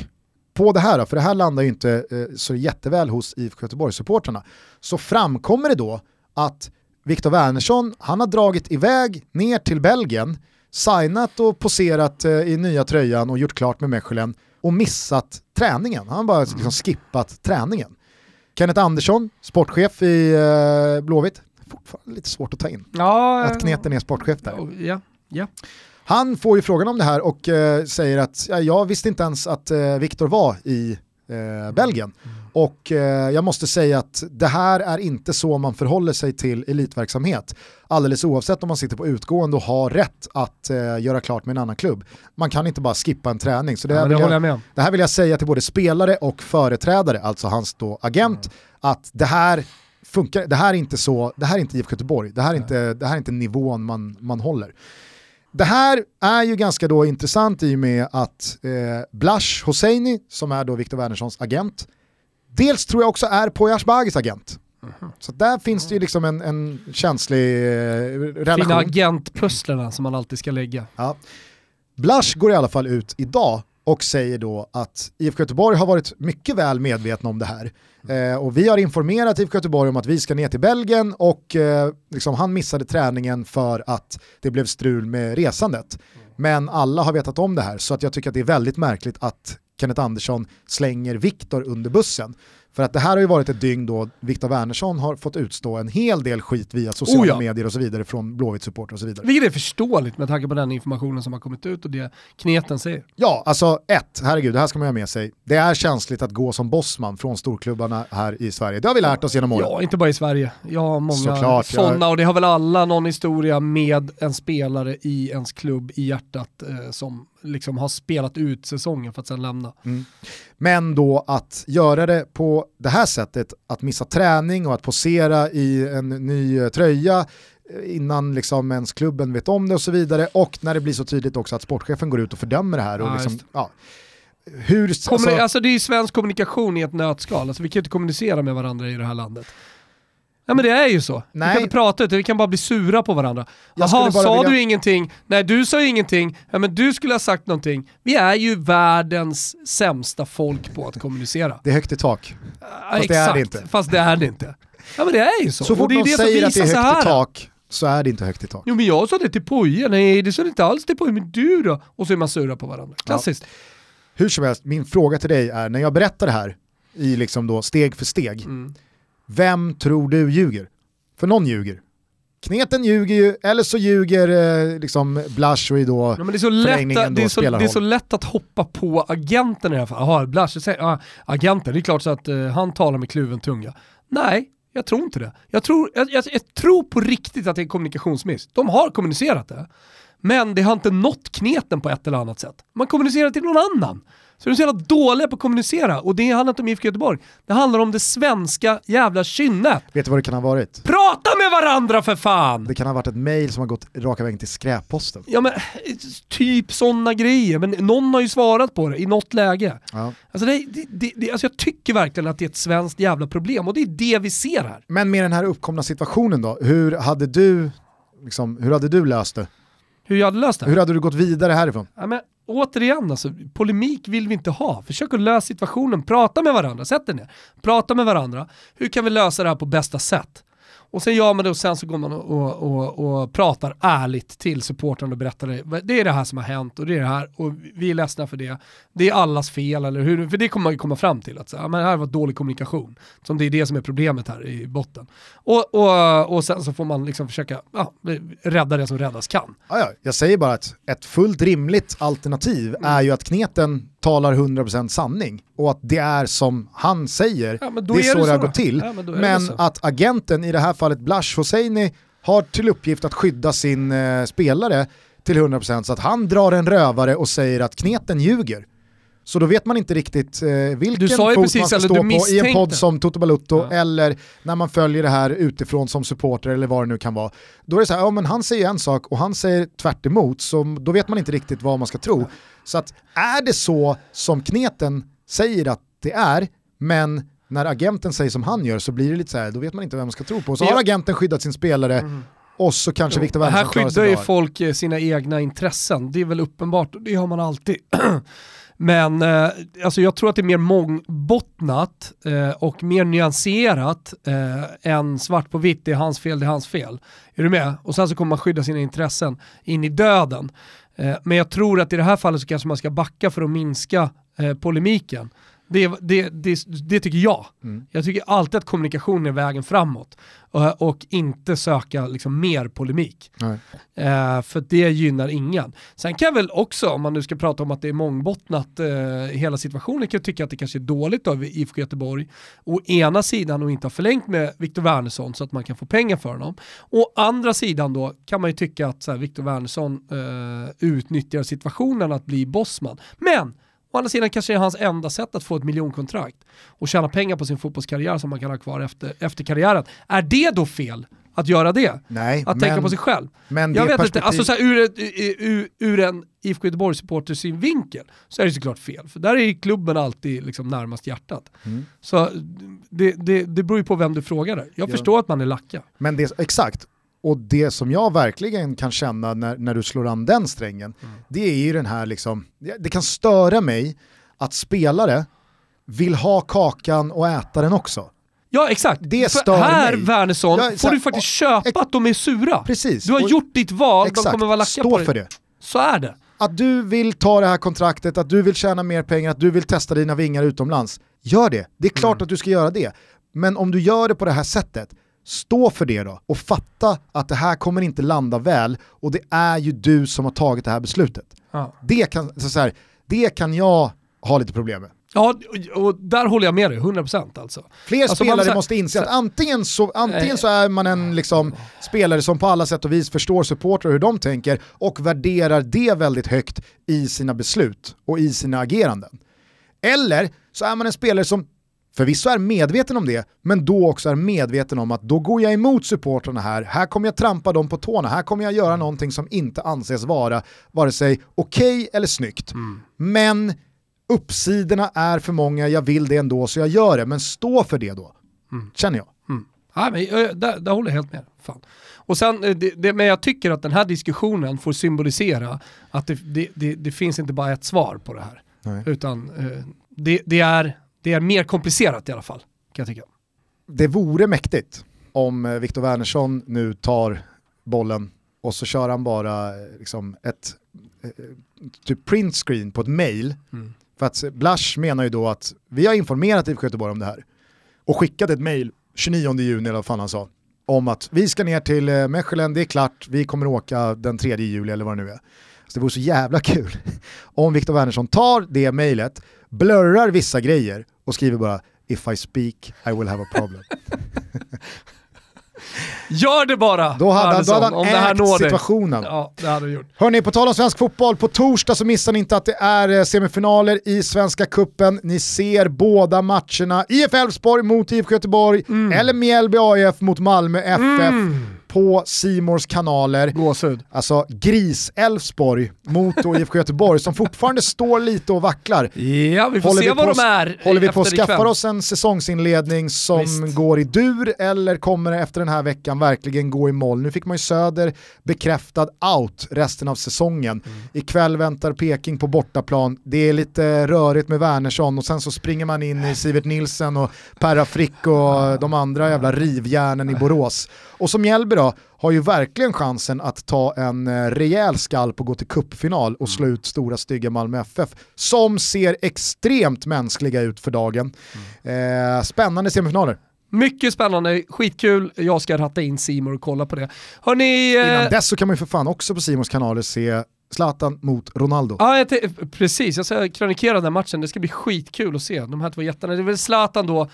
på det här, för det här landar ju inte eh, så jätteväl hos IFK Göteborg-supportrarna, så framkommer det då att Viktor Wernersson, han har dragit iväg ner till Belgien, signat och poserat eh, i nya tröjan och gjort klart med Mechelen och missat träningen. Han har bara liksom skippat träningen. Kenneth Andersson, sportchef i eh, Blåvitt, fortfarande lite svårt att ta in. Ja, att Kneten är sportchef där. Ja, ja. Han får ju frågan om det här och eh, säger att ja, jag visste inte ens att eh, Viktor var i eh, Belgien. Mm. Och eh, jag måste säga att det här är inte så man förhåller sig till elitverksamhet. Alldeles oavsett om man sitter på utgående och har rätt att eh, göra klart med en annan klubb. Man kan inte bara skippa en träning. Så det, ja, det, jag, jag det, här vill jag säga till både spelare och företrädare, alltså hans då agent, mm. att det här funkar, det här är inte så, det här är inte IFK Göteborg, det här är, inte, det här är inte nivån man, man håller. Det här är ju ganska då intressant i och med att eh, Blash Hosseini, som är då Viktor Wernerssons agent, dels tror jag också är Poya Asbagis agent. Mm. Så där finns det ju liksom en, en känslig eh, relation. Fina agentpusslerna som man alltid ska lägga. Ja. Blash går i alla fall ut idag och säger då att IFK Göteborg har varit mycket väl medvetna om det här. Eh, och vi har informerat IFK Göteborg om att vi ska ner till Belgien och eh, liksom han missade träningen för att det blev strul med resandet. Men alla har vetat om det här så att jag tycker att det är väldigt märkligt att Kenneth Andersson slänger Viktor under bussen. För att det här har ju varit ett dygn då Viktor Wernersson har fått utstå en hel del skit via sociala oh ja. medier och så vidare från Blåvitt support och så vidare. Vilket är förståeligt med tanke på den informationen som har kommit ut och det kneten säger. Ja, alltså ett, herregud, det här ska man ha med sig. Det är känsligt att gå som bossman från storklubbarna här i Sverige. Det har vi lärt oss genom åren. Ja, inte bara i Sverige. Jag har många sådana och det har väl alla någon historia med en spelare i ens klubb i hjärtat eh, som liksom har spelat ut säsongen för att sen lämna. Mm. Men då att göra det på det här sättet, att missa träning och att posera i en ny tröja, innan liksom ens klubben vet om det och så vidare och när det blir så tydligt också att sportchefen går ut och fördömer det här. Och Ja, liksom, ja, hur, alltså, alltså, det är ju svensk kommunikation i ett nötskal, alltså, vi kan ju inte kommunicera med varandra i det här landet. Ja men det är ju så. Vi Nej. kan inte prata utan vi kan bara bli sura på varandra. Jaha, sa vilja- du ingenting? Nej du sa ingenting. Ja men du skulle ha sagt någonting. Vi är ju världens sämsta folk på att kommunicera. det är högt i tak. Ja, Fast det är det inte. Fast det är det inte. Ja men det är ju så. Så fort som säger att det är högt i här. tak så är det inte högt i tak. Jo men jag sa det till Poja, nej det sa det inte alls till Poja, men du då? Och så är man sura på varandra. Klassiskt. Hur som helst, min fråga till dig är, när jag berättar det här i liksom då steg för steg, Mm. Vem tror du ljuger? För någon ljuger. Kneten ljuger ju, eller så ljuger eh, liksom i då Ja, men det, är så lätt, att- det, är så, det är så lätt att hoppa på agenten i det här fallet. Jaha, Blasch, säger, ja, agenten, det är klart så att eh, han talar med kluven tunga. Nej, jag tror inte det. Jag tror, jag, jag, jag tror på riktigt att det är en kommunikationsmiss. De har kommunicerat det. Men det har inte nått kneten på ett eller annat sätt. Man kommunicerar till någon annan. Så de är så jävla dåliga på att kommunicera och det handlar inte om IFK Göteborg. Det handlar om det svenska jävla kynnet. Vet du vad det kan ha varit? Prata med varandra för fan! Det kan ha varit ett mail som har gått raka vägen till skräpposten. Ja men typ sådana grejer, men någon har ju svarat på det i något läge. Ja. Alltså, det, det, det, alltså jag tycker verkligen att det är ett svenskt jävla problem och det är det vi ser här. Men med den här uppkomna situationen då, hur hade du, liksom, hur hade du löst det? Hur jag hade löst det? Hur hade du gått vidare härifrån? Ja, men, återigen, alltså, polemik vill vi inte ha. Försök att lösa situationen, prata med varandra, sätt er ner. Prata med varandra. Hur kan vi lösa det här på bästa sätt? Och sen gör man det och sen så går man och, och, och, pratar ärligt till supportrarna och berättar det. Det är det här som har hänt och det är det här och vi är ledsna för det. Det är allas fel, eller hur? För det kommer man ju komma fram till. Att så, ja, men det här var dålig kommunikation. Som det är det som är problemet här i botten. Och, och, och sen så får man liksom försöka ja, rädda det som räddas kan. Ja, ja. Jag säger bara att ett fullt rimligt alternativ Mm. är ju att kneten talar 100% sanning och att det är som han säger, Ja, det är är så det det har så. gått till. Ja, men men så. att agenten, i det här fallet Blash Hosseini, har till uppgift att skydda sin eh, spelare till 100% så att han drar en rövare och säger att kneten ljuger. Så då vet man inte riktigt eh, vilken ju fot precis, man ska stå på i en podd som Toto Balutto Ja. eller när man följer det här utifrån som supporter eller vad det nu kan vara. Då är det så här, ja men han säger en sak och han säger tvärt emot, så då vet man inte riktigt vad man ska tro. Så att är det så som kneten säger att det är, men när agenten säger som han gör så blir det lite så här, då vet man inte vem man ska tro på. Så har agenten skyddat sin spelare och så kanske Viktor här Wernersson klarar skyddar sig ju bra. folk eh, sina egna intressen, det är väl uppenbart, det har man alltid. Men eh, alltså jag tror att det är mer mångbottnat eh, och mer nyanserat eh, än svart på vitt, det är hans fel, det är hans fel. Är du med? Och sen så kommer man skydda sina intressen in i döden. Eh, men jag tror att i det här fallet så kanske man ska backa för att minska eh, polemiken. Det, det, det, det tycker jag. Mm. Jag tycker alltid att kommunikation är vägen framåt eh, och inte söka liksom, mer polemik. Eh, för det gynnar ingen. Sen kan jag väl också, om man nu ska prata om att det är mångbottnat eh, hela situationen, kan jag tycka att det kanske är dåligt av IFK Göteborg å ena sidan och inte ha förlängt med Viktor Wernersson så att man kan få pengar för honom. Å andra sidan då kan man ju tycka att Viktor Wernersson eh, utnyttjar situationen att bli bossman. Men Å andra sidan kanske det är hans enda sätt att få ett miljonkontrakt och tjäna pengar på sin fotbollskarriär som man kan ha kvar efter, efter karriären. Är det då fel att göra det? Nej, Att tänka på sig själv? men Jag vet inte, perspektiv- alltså så här, ur, ur, ur en IFK Göteborg-supporters synvinkel så är det såklart fel. För där är klubben alltid liksom närmast hjärtat. Mm. Så det, det, det beror ju på vem du frågar. där. Jag Ja. förstår att man är lacka. Men det, exakt, och det som jag verkligen kan känna när, när du slår an den strängen, Mm. det är ju den här liksom, det, kan störa mig att spelare vill ha kakan och äta den också. Ja exakt, Det För stör här mig. Wernersson Ja, får här, du faktiskt köpa att de är sura. Precis. Du har Och- gjort ditt val, de Exakt, kommer vara lacka på dig. för det. Så är det. Att du vill ta det här kontraktet, att du vill tjäna mer pengar, att du vill testa dina vingar utomlands. Gör det, det är klart Mm. att du ska göra det. Men om du gör det på det här sättet, stå för det då och fatta att det här kommer inte landa väl och det är ju du som har tagit det här beslutet. Ja. Det kan, så så här, det kan jag ha lite problem med. Ja, och- där håller jag med dig, 100% alltså. Fler Alltså, spelare så- måste inse att antingen så, antingen så är man en liksom, spelare som på alla sätt och vis förstår supportrar hur de tänker och värderar det väldigt högt i sina beslut och i sina ageranden. Eller så är man en spelare som förvisso är medveten om det, men då också är medveten om att då går jag emot supportrarna här, här kommer jag trampa dem på tårna, här kommer jag göra någonting som inte anses vara vare sig okej okay eller snyggt. Mm. Men uppsidorna är för många, jag vill det ändå så jag gör det, men stå för det då, mm. känner jag. Mm. Ja, men, där, där håller jag helt med. Fan. Och sen, eh, det, det, men jag tycker att den här diskussionen får symbolisera att det, det, det finns inte bara ett svar på det här. Nej. Utan eh, det, är, det är mer komplicerat i alla fall, kan jag tycka. Det vore mäktigt om eh, Viktor Wernersson nu tar bollen och så kör han bara liksom ett typ print screen på ett mail. Mm. För att Blasch menar ju då att vi har informerat IFK Göteborg om det här och skickat ett mail 29 juni eller vad fan han sa om att vi ska ner till eh, Mechelen, det är klart, vi kommer åka den 3 juli eller vad det nu är. Så det vore så jävla kul om Viktor Wernersson tar det mejlet, blurrar vissa grejer och skriver bara “If I speak I will have a problem”. Gör det bara! Då hade, Andersson, då hade han ägt det här når situationen. Ja, det hade gjort. Hörni, på tal om svensk fotboll, på torsdag så missar ni inte att det är eh, semifinaler i Svenska Kuppen. Ni ser båda matcherna. IF Elfsborg mot IFK Göteborg, mm. eller Mjällby AIF mot Malmö FF. Mm på Simors kanaler. Gåshud. Alltså Gris-Elfsborg mot IFK Göteborg som fortfarande står lite och vacklar. Ja, vi får håller se vad de är Håller vi på att skaffa oss en säsongsinledning som Visst. går i dur eller kommer det efter den här veckan verkligen gå i mål? Nu fick man ju Söder bekräftad out resten av säsongen. Mm. Ikväll väntar Peking på bortaplan. Det är lite rörigt med Wernersson och sen så springer man in i Sivert Nilsen och Perra Frick och de andra jävla rivjärnen i Borås. Och som Mjällby då, har ju verkligen chansen att ta en eh, rejäl skalp och gå till kuppfinal och slå mm. ut stora stygga Malmö FF, som ser extremt mänskliga ut för dagen. Mm. Eh, spännande semifinaler. Mycket spännande, skitkul. Jag ska ratta in Simor och kolla på det. Hörrni, eh... Innan dess så kan man ju för fan också på Simons kanaler se Zlatan mot Ronaldo. Ja, jag precis. Jag ska krönikera den matchen. Det ska bli skitkul att se. De här två jättarna. Det är väl Zlatan då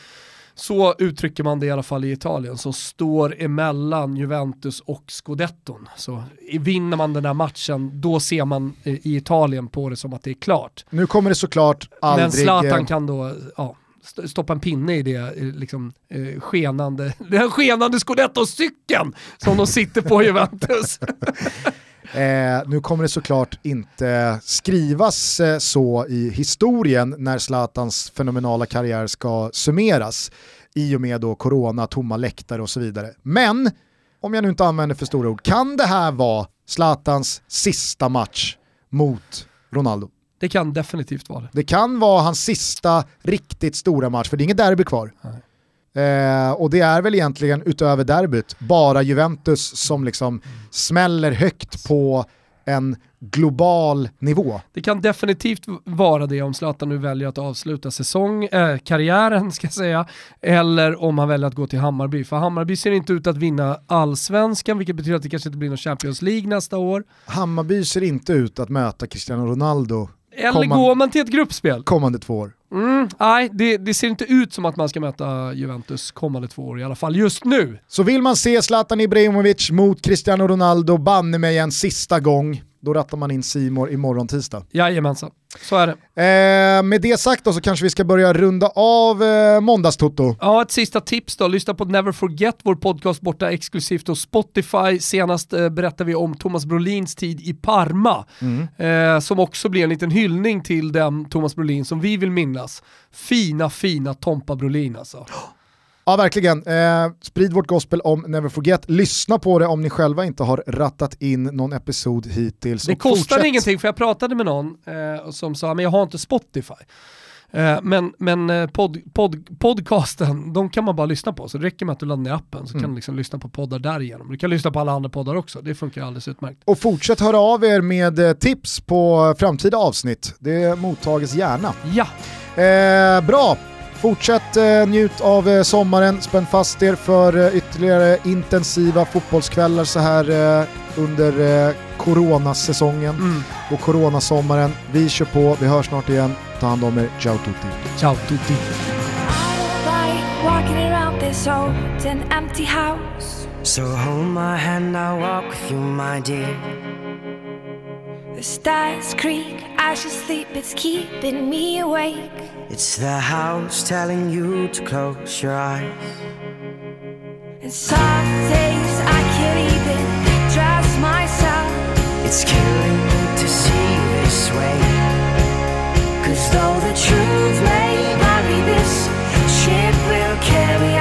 så uttrycker man det i alla fall i Italien, som står emellan Juventus och Scudetton. Så vinner man den där matchen, då ser man i Italien på det som att det är klart. Nu kommer det såklart aldrig... Men Zlatan kan då, ja, stoppa en pinne i det eh, liksom, eh, skenande, den skenande scudetto-cykeln som de sitter på Juventus. Eh, nu kommer det såklart inte skrivas eh, så i historien när Zlatans fenomenala karriär ska summeras i och med då corona, tomma läktare och så vidare. Men, om jag nu inte använder för stora ord, kan det här vara Zlatans sista match mot Ronaldo? Det kan definitivt vara det. Det kan vara hans sista riktigt stora match, för det är inget derby kvar. Eh, och det är väl egentligen utöver derbyt bara Juventus som liksom smäller högt på en global nivå. Det kan definitivt vara det om Zlatan nu väljer att avsluta säsong, äh, karriären ska jag säga, eller om han väljer att gå till Hammarby. För Hammarby ser inte ut att vinna allsvenskan, vilket betyder att det kanske inte blir någon Champions League nästa år. Hammarby ser inte ut att möta Cristiano Ronaldo eller kommande, går man till ett gruppspel? Kommande två år. Mm, nej, det, det, ser inte ut som att man ska möta Juventus kommande två år i alla fall, just nu. Så vill man se Zlatan Ibrahimovic mot Cristiano Ronaldo banne mig en sista gång, då rattar man in Simor imorgon tisdag. Jajamensan, så är det. Eh, med det sagt då så kanske vi ska börja runda av eh, måndagstoto. Ja, ett sista tips då. Lyssna på Never Forget, vår podcast borta exklusivt hos Spotify. Senast eh, berättade vi om Thomas Brolins tid i Parma, mm. eh, som också blir en liten hyllning till den Thomas Brolin som vi vill minnas. Fina, fina Tompa Brolin alltså. Ja, verkligen. Eh, sprid vårt gospel om Never Forget. Lyssna på det om ni själva inte har rattat in någon episod hittills. Det kostar ingenting, för jag pratade med någon eh, som sa men jag har inte Spotify. Eh, men men eh, pod, pod, podcasten, de kan man bara lyssna på. Så det räcker med att du laddar ner appen så mm. kan du liksom lyssna på poddar därigenom. Du kan lyssna på alla andra poddar också, det funkar alldeles utmärkt. Och fortsätt höra av er med eh, tips på framtida avsnitt. Det mottages gärna. Ja. Bra, Fortsätt eh, njut av eh, sommaren, spänn fast er för eh, ytterligare intensiva fotbollskvällar så här eh, under eh, coronasäsongen mm. och coronasommaren. Vi kör på, vi hörs snart igen. Ta hand om er, ciao tutti. Ciao tutti. So hold my hand, I'll walk with you, my dear. The stars creak as you sleep, it's keeping me awake. It's the house telling you to close your eyes. And some days I can't even trust myself. It's killing me to see this way. Cause though the truth may vary, this ship will carry